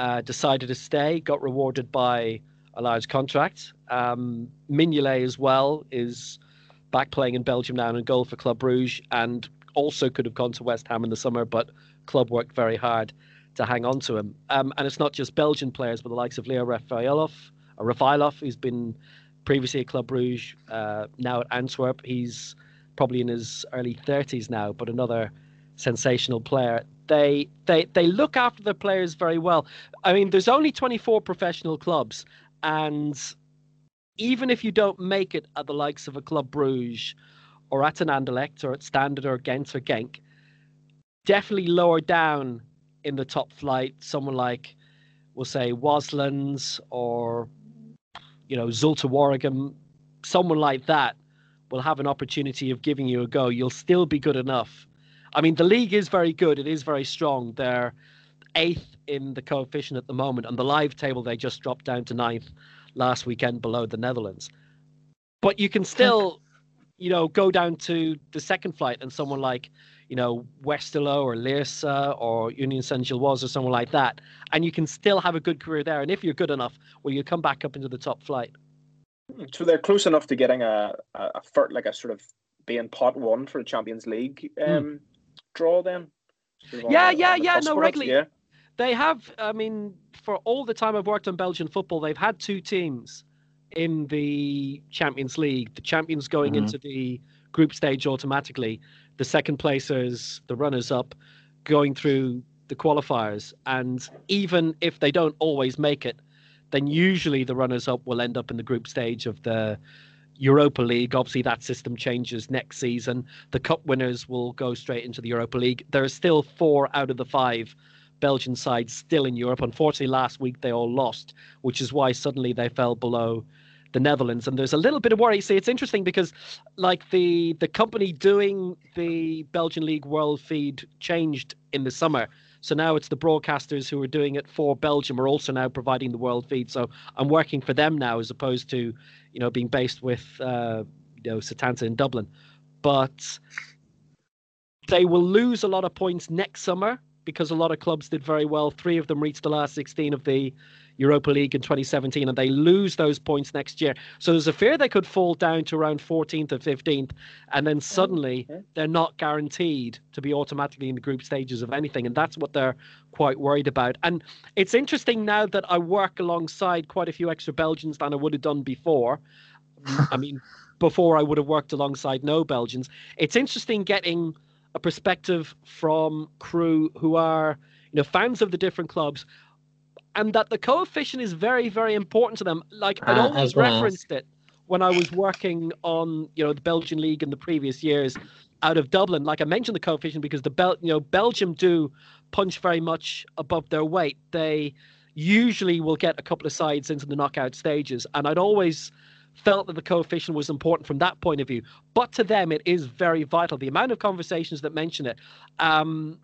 uh, decided to stay, got rewarded by a large contract. Um, Mignolet as well is back playing in Belgium now in goal for Club Bruges and also could have gone to West Ham in the summer, but club worked very hard to hang on to him. Um, and it's not just Belgian players, but the likes of Lior Refaelov, or Refaelov, who's been previously at Club Bruges, uh, now at Antwerp. He's probably in his early 30s now, but another sensational player they they they look after their players very well. I mean, there's only 24 professional clubs, and even if you don't make it at the likes of a Club Bruges or at an Anderlecht or at Standard or Ghent or Genk, definitely lower down in the top flight, someone like we'll say Waaslands or you know Zulte Waregem, someone like that will have an opportunity of giving you a go. You'll still be good enough I mean, the league is very good. It is very strong. They're eighth in the coefficient at the moment. On the live table, they just dropped down to ninth last weekend below the Netherlands. But you can still, you know, go down to the second flight and someone like, you know, Westerlo or Lierse or Union Saint-Gilloise or someone like that, and you can still have a good career there. And if you're good enough, well, you come back up into the top flight. So they're close enough to getting a, a, a like a sort of being pot one for the Champions League hmm. um, draw then? yeah, yeah, yeah. No, regularly. Yeah. They have. I mean, for all the time I've worked on Belgian football, they've had two teams in the Champions League. The champions going mm-hmm. into the group stage automatically. The second placers, the runners up, going through the qualifiers. And even if they don't always make it, then usually the runners up will end up in the group stage of the Europa League. Obviously, that system changes next season. The cup winners will go straight into the Europa League. There are still four out of the five Belgian sides still in Europe. Unfortunately, last week they all lost, which is why suddenly they fell below the Netherlands. And there's a little bit of worry. See, it's interesting because, like the the company doing the Belgian League World Feed changed in the summer. So now it's the broadcasters who are doing it for Belgium are also now providing the world feed. So I'm working for them now as opposed to, you know, being based with, uh, you know, Setanta in Dublin. But they will lose a lot of points next summer because a lot of clubs did very well. Three of them reached the last 16 of the Europa League in 2017, and they lose those points next year. So there's a fear they could fall down to around 14th or 15th, and then suddenly they're not guaranteed to be automatically in the group stages of anything, and that's what they're quite worried about. And it's interesting now that I work alongside quite a few extra Belgians than I would have done before. I mean, before I would have worked alongside no Belgians. It's interesting getting a perspective from crew who are you know fans of the different clubs and that the coefficient is very, very important to them. Like I uh, always referenced it when I was working on, you know, the Belgian league in the previous years out of Dublin. Like I mentioned the coefficient because the Bel, you know, Belgium do punch very much above their weight. They usually will get a couple of sides into the knockout stages, and I'd always felt that the coefficient was important from that point of view. But to them, it is very vital. The amount of conversations that mention it. Um,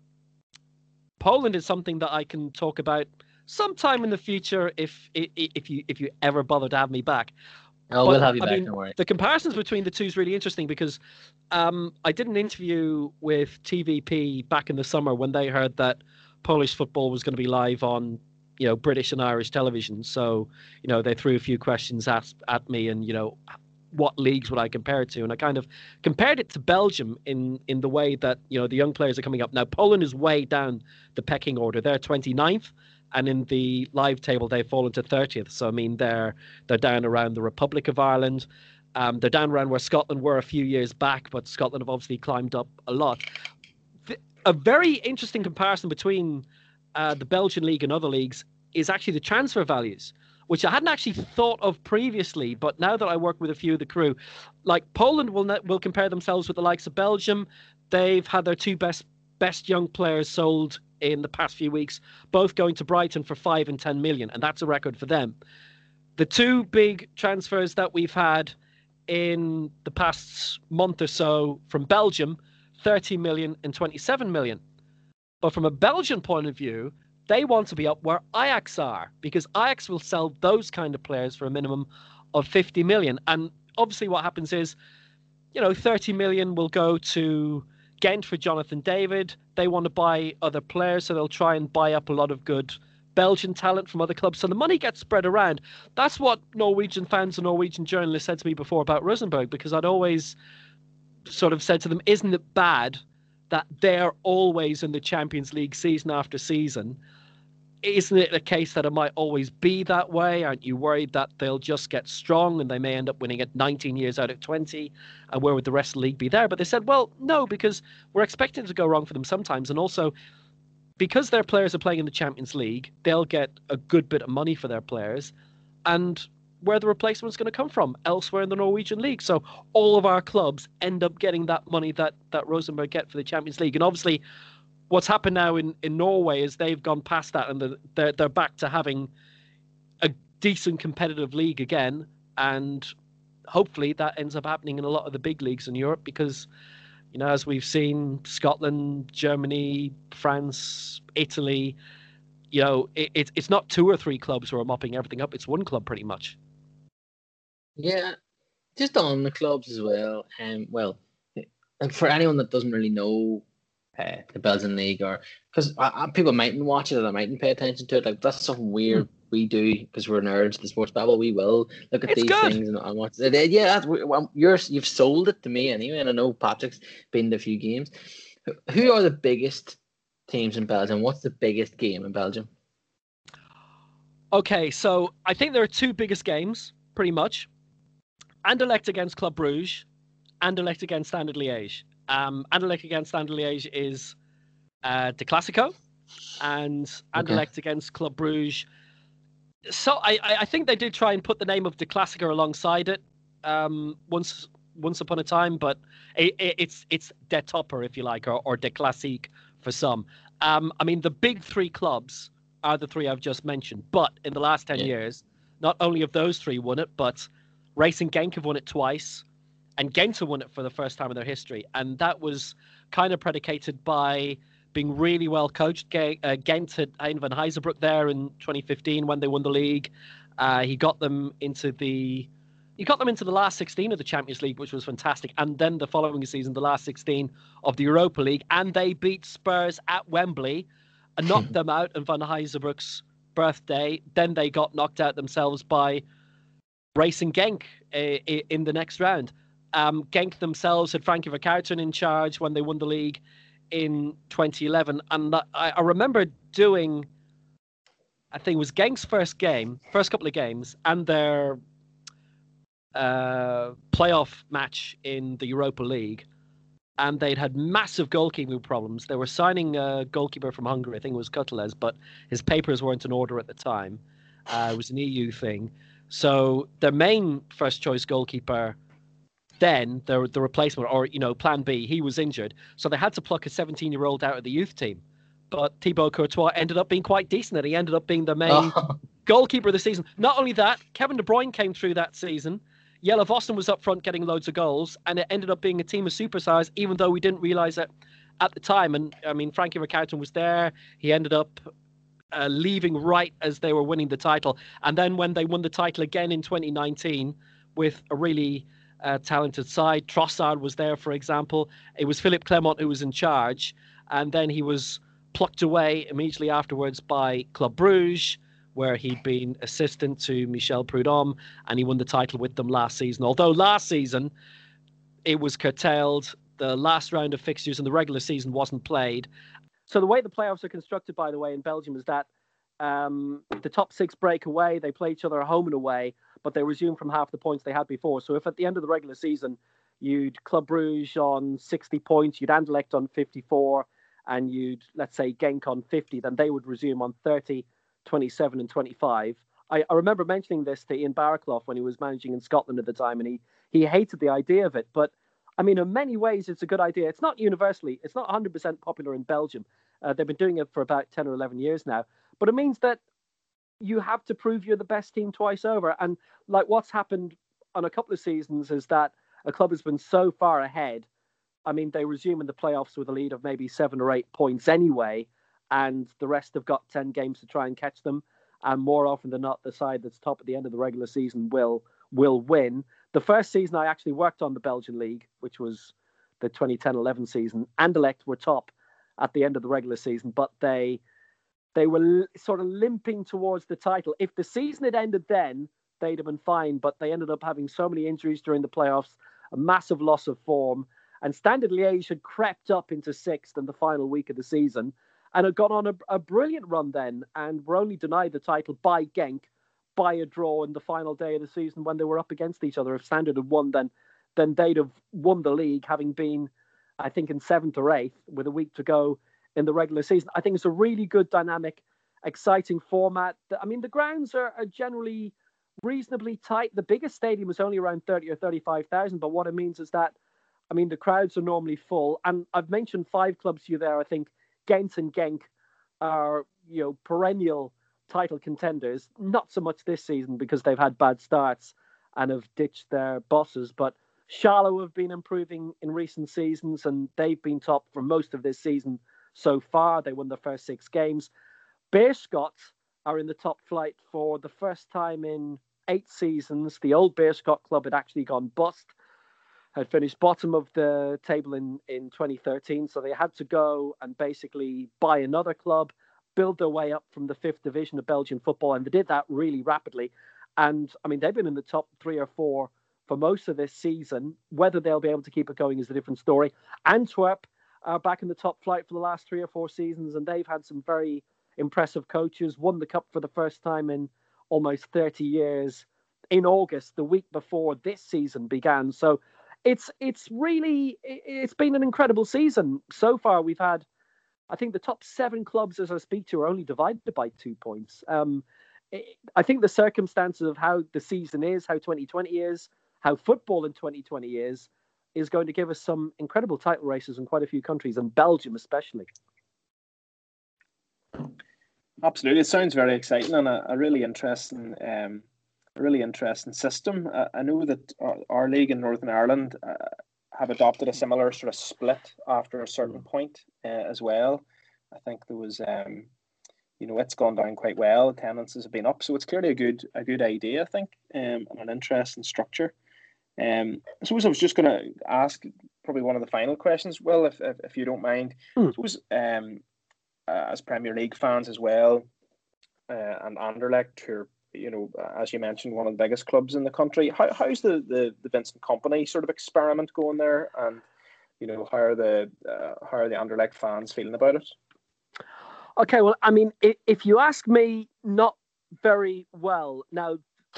Poland is something that I can talk about sometime in the future if if you if you ever bother to have me back. Oh, but, we'll have you I back. Mean, don't worry. The comparisons between the two is really interesting because um, I did an interview with TVP back in the summer when they heard that Polish football was going to be live on you know British and Irish television. So you know they threw a few questions at at me, and you know what leagues would I compare it to? And I kind of compared it to Belgium in in the way that you know the young players are coming up now. Poland is way down the pecking order; they're 29th, and in the live table they've fallen to 30th. So I mean they're they're down around the Republic of Ireland. Um, they're down around where Scotland were a few years back, but Scotland have obviously climbed up a lot. A very interesting comparison between uh, the Belgian league and other leagues is actually the transfer values, which I hadn't actually thought of previously. But now that I work with a few of the crew, like Poland will will compare themselves with the likes of Belgium. They've had their two best best young players sold in the past few weeks, both going to Brighton for five and ten million, and that's a record for them. The two big transfers that we've had in the past month or so from Belgium, 30 million and 27 million. But from a Belgian point of view, they want to be up where Ajax are because Ajax will sell those kind of players for a minimum of 50 million. And obviously, what happens is, you know, 30 million will go to Ghent for Jonathan David. They want to buy other players, so they'll try and buy up a lot of good Belgian talent from other clubs. So the money gets spread around. That's what Norwegian fans and Norwegian journalists said to me before about Rosenborg because I'd always sort of said to them, isn't it bad that they're always in the Champions League season after season. Isn't it a case that it might always be that way? Aren't you worried that they'll just get strong and they may end up winning it 19 years out of 20? And where would the rest of the league be there? But they said, well, no, because we're expecting to go wrong for them sometimes. And also, because their players are playing in the Champions League, they'll get a good bit of money for their players. And where the replacement is going to come from elsewhere in the Norwegian league. So all of our clubs end up getting that money that that Rosenborg get for the Champions League. And obviously, what's happened now in, in Norway is they've gone past that and they're they're back to having a decent competitive league again. And hopefully that ends up happening in a lot of the big leagues in Europe because. You know, as we've seen, Scotland, Germany, France, Italy, you know, it, it, it's not two or three clubs who are mopping everything up. It's one club pretty much. Yeah, just on the clubs as well. Um, well, and for anyone that doesn't really know uh, the Belgian league, or because uh, people mightn't watch it or they mightn't pay attention to it, like that's something weird mm. we do because we're nerds the sports babble. We will look at it's these good. things and, and watch it. Yeah, you're you've sold it to me anyway, and I know Patrick's been to a few games. Who are the biggest teams in Belgium? What's the biggest game in Belgium? Okay, so I think there are two biggest games, pretty much. Anderlecht against Club Bruges, Anderlecht against Standard Liège. Um, Anderlecht against Standard Liège is uh, De Classico, and Anderlecht okay. against Club Bruges. So I, I think they did try and put the name of De Classico alongside it um, once once upon a time, but it, it, it's it's De Topper, if you like, or, or De Classique for some. Um, I mean, the big three clubs are the three I've just mentioned, but in the last 10 yeah. years, not only have those three won it, but Racing Genk have won it twice, and Ghent won it for the first time in their history. And that was kind of predicated by being really well coached. Uh, Ghent had Hein Vanhaezebrouck there in 2015 when they won the league. Uh, he got them into the he got them into the last 16 of the Champions League, which was fantastic. And then the following season, the last 16 of the Europa League, and they beat Spurs at Wembley and knocked them out on Vanhaezebrouck's birthday. Then they got knocked out themselves by Racing Genk uh, in the next round. Um, Genk themselves had Frankie Vercauteren in charge when they won the league in 2011, and I, I remember doing, I think it was Genk's first game, first couple of games, and their uh, playoff match in the Europa League. and they'd had massive goalkeeping problems. They were signing a goalkeeper from Hungary, I think it was Köteles, but his papers weren't in order at the time. Uh, it was an EU thing. So their main first choice goalkeeper, then the the replacement or you know Plan B, he was injured, so they had to pluck a 17 year old out of the youth team. But Thibaut Courtois ended up being quite decent, and he ended up being the main oh. goalkeeper of the season. Not only that, Kevin De Bruyne came through that season. Jelle Vossen was up front getting loads of goals, and it ended up being a team of superstars, even though we didn't realize it at the time. And I mean, Frankie Vercauteren was there. He ended up uh, leaving right as they were winning the title. And then when they won the title again in 2019 with a really uh, talented side, Trossard was there, for example. It was Philippe Clement who was in charge. And then he was plucked away immediately afterwards by Club Bruges where he'd been assistant to Michel Preud'homme, and he won the title with them last season. Although last season it was curtailed, the last round of fixtures in the regular season wasn't played. So the way the playoffs are constructed, by the way, in Belgium is that um, the top six break away, they play each other home and away, but they resume from half the points they had before. So if at the end of the regular season you'd Club Bruges on 60 points, you'd Anderlecht on 54, and you'd let's say Genk on 50, then they would resume on 30 27 and 25. I, I remember mentioning this to Ian Baraclough when he was managing in Scotland at the time, and he, he hated the idea of it. But I mean, in many ways, it's a good idea. It's not universally, it's not 100% popular in Belgium. Uh, they've been doing it for about 10 or 11 years now. But it means that you have to prove you're the best team twice over. And like what's happened on a couple of seasons is that a club has been so far ahead. I mean, they resume in the playoffs with a lead of maybe seven or eight points anyway and the rest have got 10 games to try and catch them. And more often than not, the side that's top at the end of the regular season will will win. The first season I actually worked on the Belgian league, which was the 2010-11 season. Anderlecht were top at the end of the regular season, but they they were sort of limping towards the title. If the season had ended then, they'd have been fine, but they ended up having so many injuries during the playoffs, a massive loss of form, and Standard Liège had crept up into sixth in the final week of the season and had gone on a, a brilliant run then and were only denied the title by Genk by a draw in the final day of the season when they were up against each other. If Standard had won, then then they'd have won the league, having been, I think, in seventh or eighth with a week to go in the regular season. I think it's a really good, dynamic, exciting format. I mean, the grounds are, are generally reasonably tight. The biggest stadium is only around 30 or 35,000, but what it means is that, I mean, the crowds are normally full. And I've mentioned five clubs to you there, I think, Ghent and Genk are you know perennial title contenders. Not so much this season because they've had bad starts and have ditched their bosses, but Charleroi have been improving in recent seasons and they've been top for most of this season so far. They won the first six games. Beerschot are in the top flight for the first time in eight seasons. The old Beerschot club had actually gone bust had finished bottom of the table in, in 2013. So they had to go and basically buy another club, build their way up from the fifth division of Belgian football. And they did that really rapidly. And I mean, they've been in the top three or four for most of this season. Whether they'll be able to keep it going is a different story. Antwerp are back in the top flight for the last three or four seasons, and they've had some very impressive coaches, won the cup for the first time in almost 30 years in August, the week before this season began. So it's it's really it's been an incredible season so far. We've had, I think, the top seven clubs as I speak to are only divided by two points. Um, I think the circumstances of how the season is, how 2020 is, how football in 2020 is, is going to give us some incredible title races in quite a few countries, and Belgium especially. Absolutely, it sounds very exciting and a, a really interesting um, really interesting system. Uh, I know that our, our, league in Northern Ireland uh, have adopted a similar sort of split after a certain point uh, as well. I think there was, um, you know, it's gone down quite well. Attendances have been up, so it's clearly a good a good idea. I think, um, and an interesting structure. Um, I suppose I was just going to ask probably one of the final questions. Well, if if, if you don't mind, mm. I suppose um, uh, as Premier League fans as well, uh, and Anderlecht, who are you know, as you mentioned, one of the biggest clubs in the country. How, how's the, the, the Vincent Kompany sort of experiment going there? And, you know, how are the uh, how are the Anderlecht fans feeling about it? Okay, well, I mean, if you ask me, not very well. Now,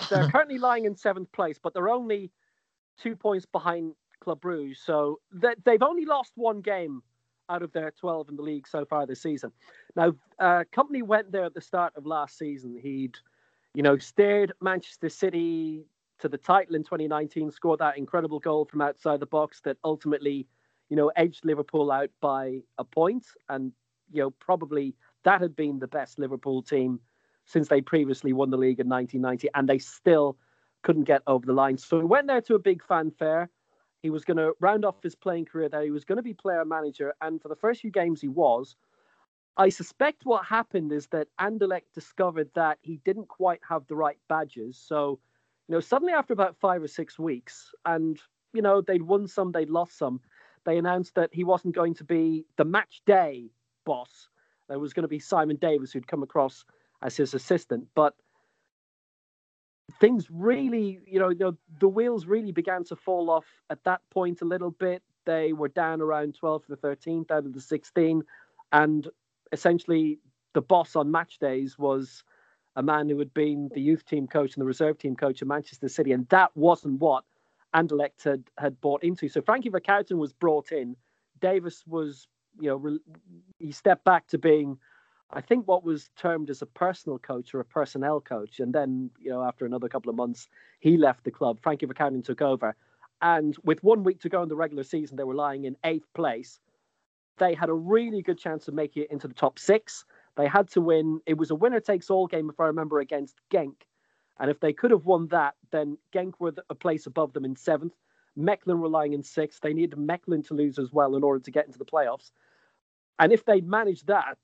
they're currently lying in seventh place, but they're only two points behind Club Brugge. So they, they've only lost one game out of their 12 in the league so far this season. Now, uh, Kompany went there at the start of last season. He'd, you know, steered Manchester City to the title in 2019, scored that incredible goal from outside the box that ultimately, you know, edged Liverpool out by a point. And, you know, probably that had been the best Liverpool team since they previously won the league in 1990, and they still couldn't get over the line. So he went there to a big fanfare. He was going to round off his playing career there. He was going to be player manager, and for the first few games, he was. I suspect what happened is that Anderlecht discovered that he didn't quite have the right badges. So, you know, suddenly after about five or six weeks, and you know they'd won some, they'd lost some, they announced that he wasn't going to be the match day boss. There was going to be Simon Davies, who'd come across as his assistant. But things really, you know, the, the wheels really began to fall off at that point a little bit. They were down around 12 to the 13th out of the 16. And essentially, the boss on match days was a man who had been the youth team coach and the reserve team coach of Manchester City. And that wasn't what Anderlecht had, had bought into. So Frankie Vercauteren was brought in. Davis was, you know, re- he stepped back to being I think what was termed as a personal coach or a personnel coach. And then, you know, after another couple of months, he left the club. Frankie Vercauteren took over. And with one week to go in the regular season, they were lying in eighth place. They had a really good chance of making it into the top six. They had to win. It was a winner takes all game, if I remember, against Genk. And if they could have won that, then Genk were a place above them in seventh. Mechelen were lying in sixth. They needed Mechelen to lose as well in order to get into the playoffs. And if they'd managed that,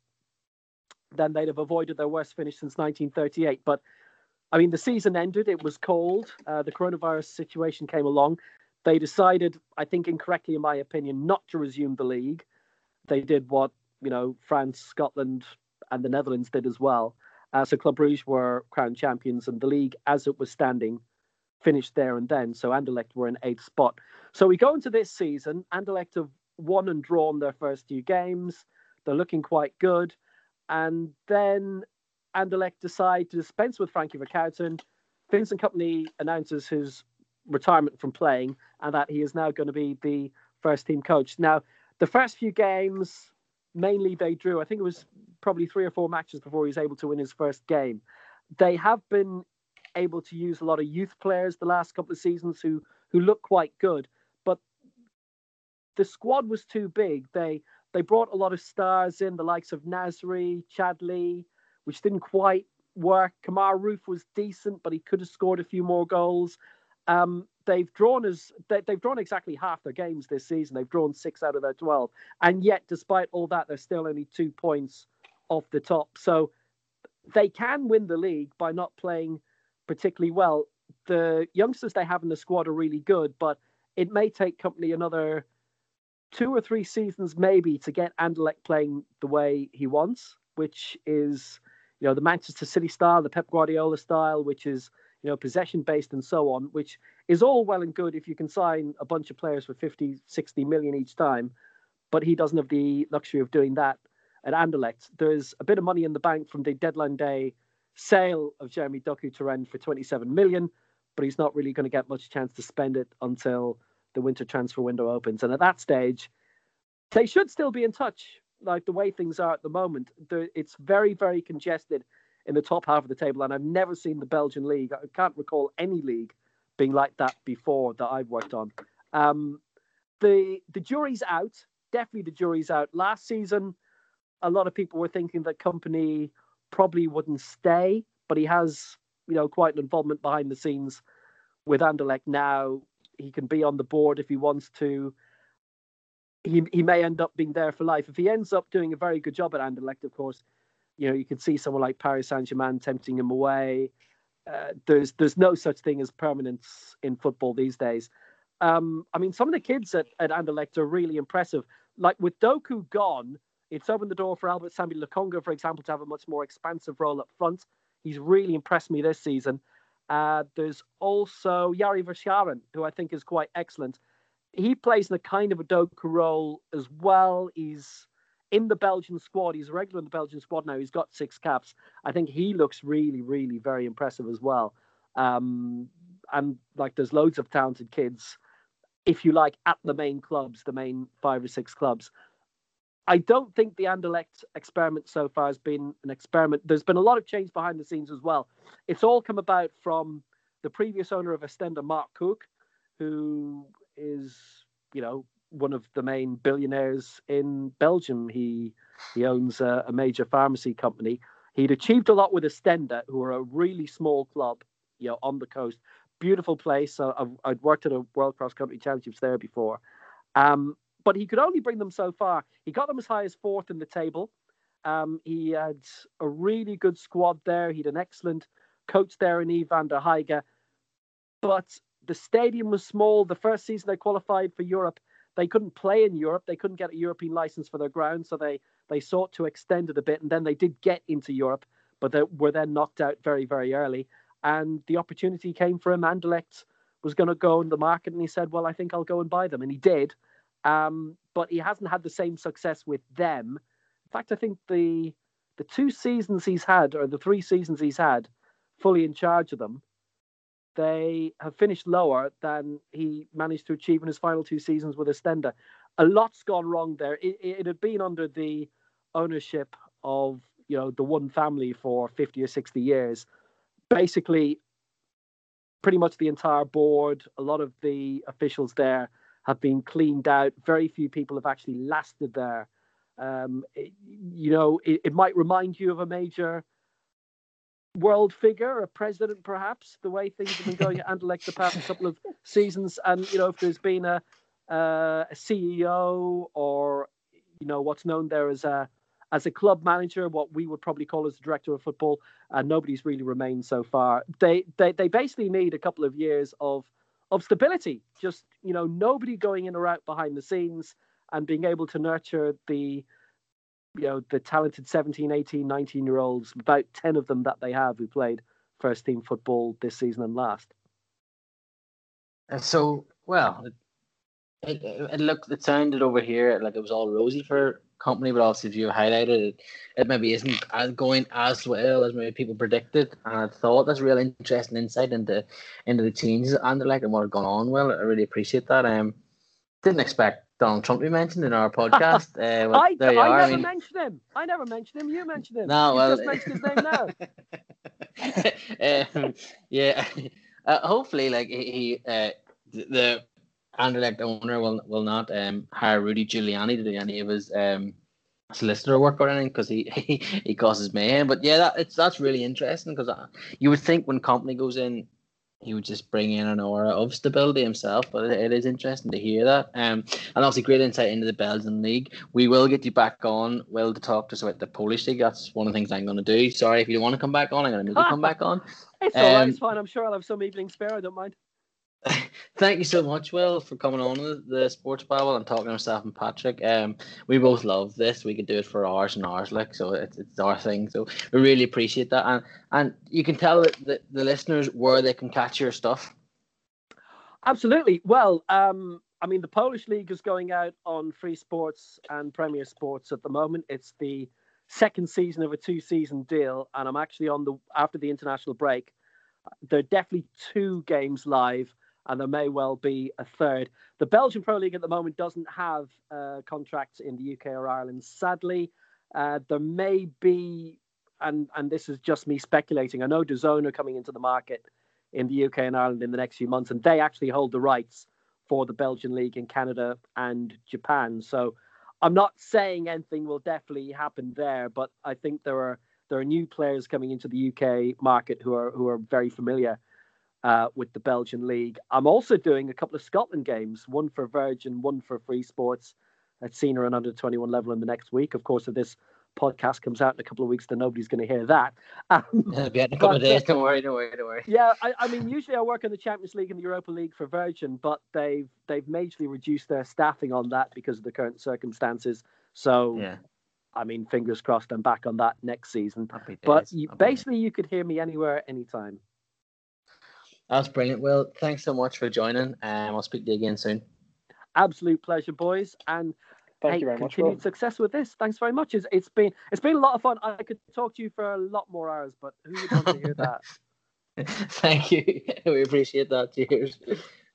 then they'd have avoided their worst finish since 1938. But I mean, the season ended. It was cold. Uh, the coronavirus situation came along. They decided, I think incorrectly, in my opinion, not to resume the league. They did what you know France, Scotland, and the Netherlands did as well. Uh, so Club Brugge were crowned champions, and the league, as it was standing, finished there and then. So Anderlecht were in eighth spot. So we go into this season. Anderlecht have won and drawn their first two games. They're looking quite good. And then Anderlecht decide to dispense with Frankie Vercauteren. Vincent Kompany announces his retirement from playing and that he is now going to be the first team coach. Now, the first few games, mainly they drew. I think it was probably three or four matches before he was able to win his first game. They have been able to use a lot of youth players the last couple of seasons who who look quite good, but the squad was too big. They they brought a lot of stars in, the likes of Nasri, Chadli, which didn't quite work. Kemar Roofe was decent, but he could have scored a few more goals. Um, they've drawn as they, have drawn exactly half their games this season. They've drawn six out of their twelve, and yet, despite all that, they're still only two points off the top. So they can win the league by not playing particularly well. The youngsters they have in the squad are really good, but it may take Kompany another two or three seasons maybe to get Anderlecht playing the way he wants, which is you know the Manchester City style, the Pep Guardiola style, which is you know possession based and so on, which is all well and good if you can sign a bunch of players for 50, 60 million each time, but he doesn't have the luxury of doing that at Anderlecht. There's a bit of money in the bank from the deadline day sale of Jeremy Doku to Rennes for 27 million, but he's not really going to get much chance to spend it until the winter transfer window opens. And at that stage, they should still be in touch. Like the way things are at the moment, it's very, very congested in the top half of the table. And I've never seen the Belgian league. I can't recall any league being like that before that I've worked on. Um, the the jury's out. Definitely, the jury's out. Last season, a lot of people were thinking that Kompany probably wouldn't stay, but he has, you know, quite an involvement behind the scenes with Anderlecht now he can be on the board if he wants to. He he may end up being there for life. If he ends up doing a very good job at Anderlecht, of course, you know you could see someone like Paris Saint Germain tempting him away. Uh, there's there's no such thing as permanence in football these days. Um, I mean, some of the kids at, at Anderlecht are really impressive. Like with Doku gone, it's opened the door for Albert Sambi Lokonga, for example, to have a much more expansive role up front. He's really impressed me this season. Uh, there's also Yari Verschaeren, who I think is quite excellent. He plays in a kind of a Doku role as well. He's in the Belgian squad. He's a regular in the Belgian squad now. He's got six caps. I think he looks really, really very impressive as well. Um, and like, there's loads of talented kids if you like, at the main clubs, the main five or six clubs. I don't think the Anderlecht experiment so far has been an experiment. There's been a lot of change behind the scenes as well. It's all come about from the previous owner of Oostende, Marc Coucke, who is, you know, one of the main billionaires in Belgium. He he owns a, a major pharmacy company. He'd achieved a lot with Oostende, who are a really small club, you know, on the coast. Beautiful place. I've, I'd worked at a World Cross Country Championships there before. Um, but he could only bring them so far. He got them as high as fourth in the table. Um, he had a really good squad there. He had an excellent coach there in Yves Vanderhaeghe. But the stadium was small. The first season they qualified for Europe, they couldn't play in Europe. They couldn't get a European license for their ground, so they they sought to extend it a bit, and then they did get into Europe, but they were then knocked out very very early. And the opportunity came for him. Anderlecht was going to go in the market, and he said, "Well, I think I'll go and buy them," and he did. Um, but he hasn't had the same success with them. In fact, I think the the two seasons he's had, or the three seasons he's had, fully in charge of them, they have finished lower than he managed to achieve in his final two seasons with Oostende. A lot's gone wrong there. It, it had been under the ownership of you know the one family for 50 or 60 years. Basically, pretty much the entire board, a lot of the officials there have been cleaned out. Very few people have actually lasted there. Um, it, you know, it, it, might remind you of a major world figure, a president, perhaps, the way things have been going at Anderlecht the past couple of seasons. And, you know, if there's been a, uh, a CEO or, you know, what's known there as a as a club manager, what we would probably call as a director of football, and nobody's really remained so far. They, they they basically need a couple of years of of stability. Just you know, nobody going in or out behind the scenes and being able to nurture the you know the talented 17 18 19 year olds about 10 of them that they have who played first team football this season and last and so well it, it, it looked it sounded over here like it was all rosy for Kompany, but obviously if you highlighted it, it maybe isn't as going as well as maybe people predicted. And I thought that's real interesting insight into into the changes and the like and what had gone on. Well, I really appreciate that. Um, didn't expect Donald Trump be mentioned in our podcast. Uh, well, I, I never I mean, mentioned him. I never mentioned him. You mentioned him. No, you well, just mentioned his name now. um, yeah, uh, hopefully, like he, uh, the Anderlecht owner will will not um, hire Rudy Giuliani to do any of his um, solicitor work or anything because he, he he causes mayhem. But yeah, that it's that's really interesting because uh, you would think when Kompany goes in, he would just bring in an aura of stability himself. But it, it is interesting to hear that. Um, and obviously great insight into the Belgian league. We will get you back on, Will, to talk to us about the Polish league. That's one of the things I'm going to do. Sorry if you don't want to come back on. I'm going to make you come back on. It's um, all right. Um, it's fine. I'm sure I'll have some evening spare. I don't mind. Thank you so much, Will, for coming on the, the Sports Babble and talking to myself and Patrick. Um, we both love this. We could do it for hours and hours, like so. It's, it's our thing. So we really appreciate that, and and you can tell the, the, listeners where they can catch your stuff. Absolutely. Well, um, I mean, the Polish league is going out on Free Sports and Premier Sports at the moment. It's the second season of a two-season deal, and I'm actually on the after the international break. There are definitely two games live and there may well be a third. The Belgian Pro League at the moment doesn't have uh, contracts in the UK or Ireland, sadly. Uh, there may be, and and this is just me speculating. I know DAZN are coming into the market in the UK and Ireland in the next few months, and they actually hold the rights for the Belgian league in Canada and Japan. So I'm not saying anything will definitely happen there, but I think there are there are new players coming into the UK market who are who are very familiar uh, with the Belgian league. I'm also doing a couple of Scotland games, one for Virgin, one for Free Sports at senior and under 21 level in the next week. Of course, if this podcast comes out in a couple of weeks, then nobody's going to hear that. Um, It'll be a couple of days. Don't worry, don't worry, don't worry. Yeah, I, I, mean, usually I work in the Champions League and the Europa League for Virgin, but they've they've majorly reduced their staffing on that because of the current circumstances. So, yeah. I mean, fingers crossed, I'm back on that next season. But you, basically, you could hear me anywhere, anytime. That's brilliant. Well, thanks so much for joining, and um, I'll speak to you again soon. Absolute pleasure, boys, and Thank hey, you very continued much, success with this. Thanks very much. It's, it's been it's been a lot of fun. I could talk to you for a lot more hours, but who would want to hear that? Thank you. We appreciate that. Cheers.